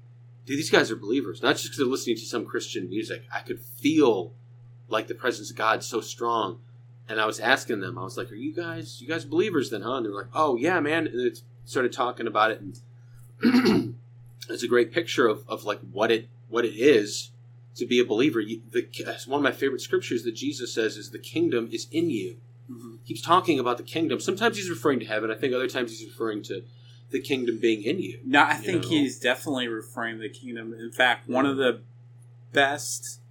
dude, these guys are believers. Not just because they're listening to some Christian music. I could feel like the presence of God so strong. And I was asking them, I was like, are you guys, you guys believers then, huh? And they're like, oh, yeah, man. And they started talking about it. And it's a great picture of, of like what it, what it is to be a believer. You, the, one of my favorite scriptures that Jesus says is the kingdom is in you keeps talking about the kingdom. Sometimes he's referring to heaven. I think other times he's referring to the kingdom being in you. no, I You think know? he's definitely referring to the kingdom. In fact, one of the best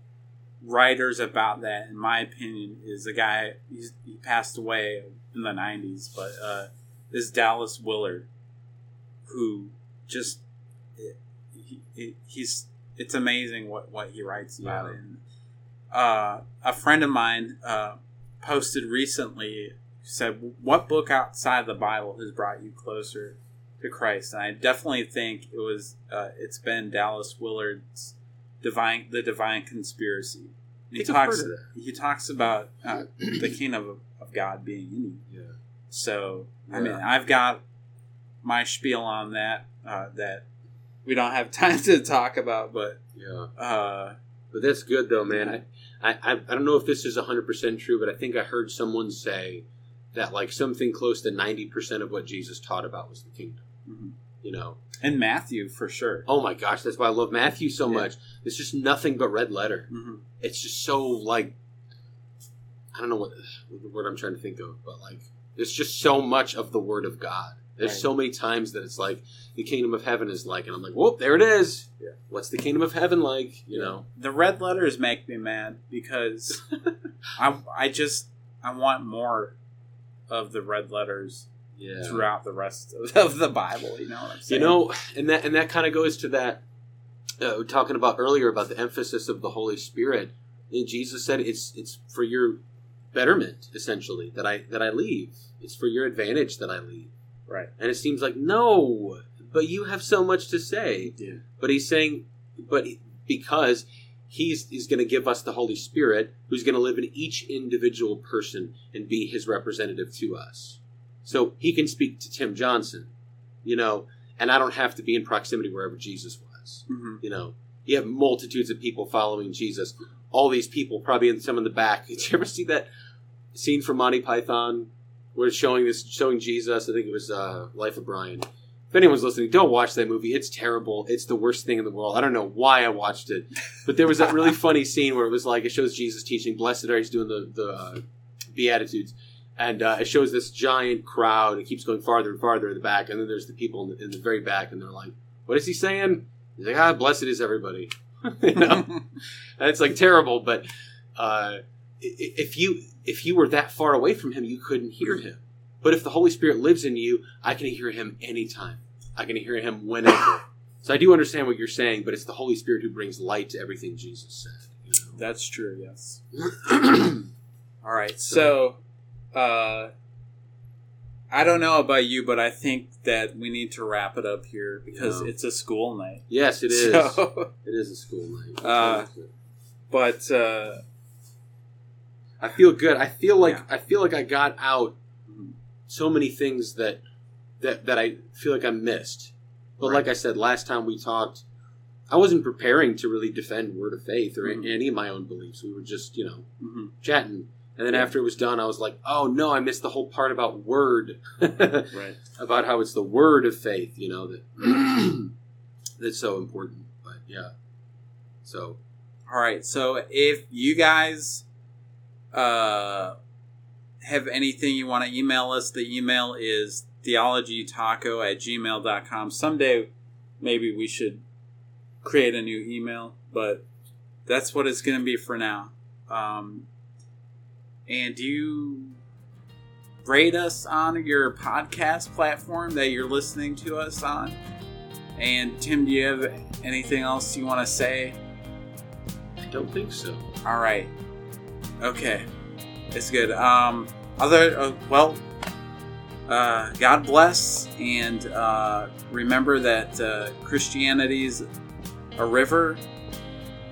writers about that, in my opinion, is a guy. He's, he passed away in the '90s, but uh, is Dallas Willard, who just he, he, he's it's amazing what what he writes about. And, uh, a friend of mine uh, posted recently said, "What book outside the Bible has brought you closer to Christ?" And I definitely think it was uh, it's been Dallas Willard's divine the divine conspiracy. And he talks he talks about uh, the kingdom of, of God being in you. Yeah. So I mean, I've got my spiel on that uh, that we don't have time to talk about, but Yeah. uh, But that's good though, man. I, I, I I don't know if this is 100% true, but I think I heard someone say that like something close to 90% of what Jesus taught about was the kingdom. Mhm. You know? and Matthew for sure. Oh my gosh, that's why I love Matthew so Yeah. much. It's just nothing but red letter. hmm It's just so like I don't know what the word I'm trying to think of, but like there's just so much of the word of God. There's Right. so many times that it's like the kingdom of heaven is like, and I'm like, whoop, there it is. Yeah. What's the kingdom of heaven like? You know? The red letters make me mad because I I just I want more of the red letters Yeah. throughout the rest of, of the Bible. You know what I'm saying? You know, and that and that kind of goes to that uh, talking about earlier about the emphasis of the Holy Spirit. And Jesus said it's it's for your betterment essentially that I that I leave. It's for your advantage that I leave. right? And it seems like no, but you have so much to say. Yeah. But he's saying, but because he's he's going to give us the Holy Spirit, who's going to live in each individual person and be his representative to us. So he can speak to Tim Johnson, you know, and I don't have to be in proximity wherever Jesus was. hmm You know, you have multitudes of people following Jesus. All these people, probably in some in the back. Did you ever see that scene from Monty Python it's showing this showing Jesus? I think it was uh, Life of Brian. If anyone's listening, don't watch that movie. It's terrible. It's the worst thing in the world. I don't know why I watched it, but there was that really funny scene where it was like it shows Jesus teaching. Blessed are he's doing the the uh, beatitudes, and uh, it shows this giant crowd. It keeps going farther and farther in the back, and then there's the people in the, in the very back, and they're like, "What is he saying?" He's like, "Ah, blessed is everybody." you know, and it's like terrible. But uh, if you if you were that far away from him, you couldn't hear him. But if the Holy Spirit lives in you, I can hear him anytime. I can hear him whenever. so I do understand what you're saying, but it's the Holy Spirit who brings light to everything Jesus said. You know? That's true. Yes. All right. So, uh, I don't know about you, but I think that we need to wrap it up here because Yeah. it's a school night. yes, it is. So, It is a school night. Uh, but uh, I feel good. I feel like Yeah. I feel like I got out so many things that that that I feel like I missed. But Right. like I said last time we talked, I wasn't preparing to really defend Word of Faith or Mhm. any of my own beliefs. We were just you know mhm. chatting, and then Yeah. after it was done, I was like, oh no, I missed the whole part about Word, right. about how it's the Word of Faith. You know that that's so important. But yeah, so All right. So if you guys uh, have anything you want to email us, the email is theologytaco at gmail.com. Someday, maybe we should create a new email, but that's what it's going to be for now. Um, and do you rate us on your podcast platform that you're listening to us on. And Tim, do you have anything else you want to say? I don't think so. All right. Okay. It's good. Um, other uh, well, uh, God bless, and uh, remember that uh, Christianity is a river,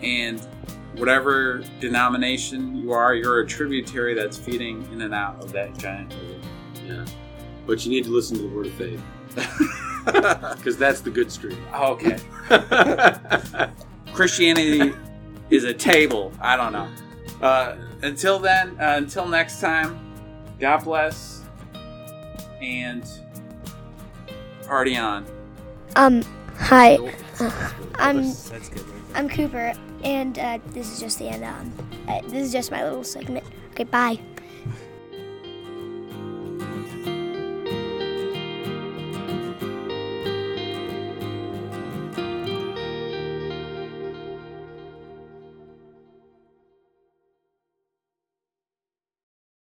and whatever denomination you are, you're a tributary that's feeding in and out of that giant river. Yeah, but you need to listen to the Word of Faith. because that's the good stream. okay. Christianity is a table. I don't know. Uh, until then, uh, until next time, God bless and party on. Um, hi, I'm I'm Cooper, and uh, this is just the end. Um, uh, this is just my little segment. Okay, bye.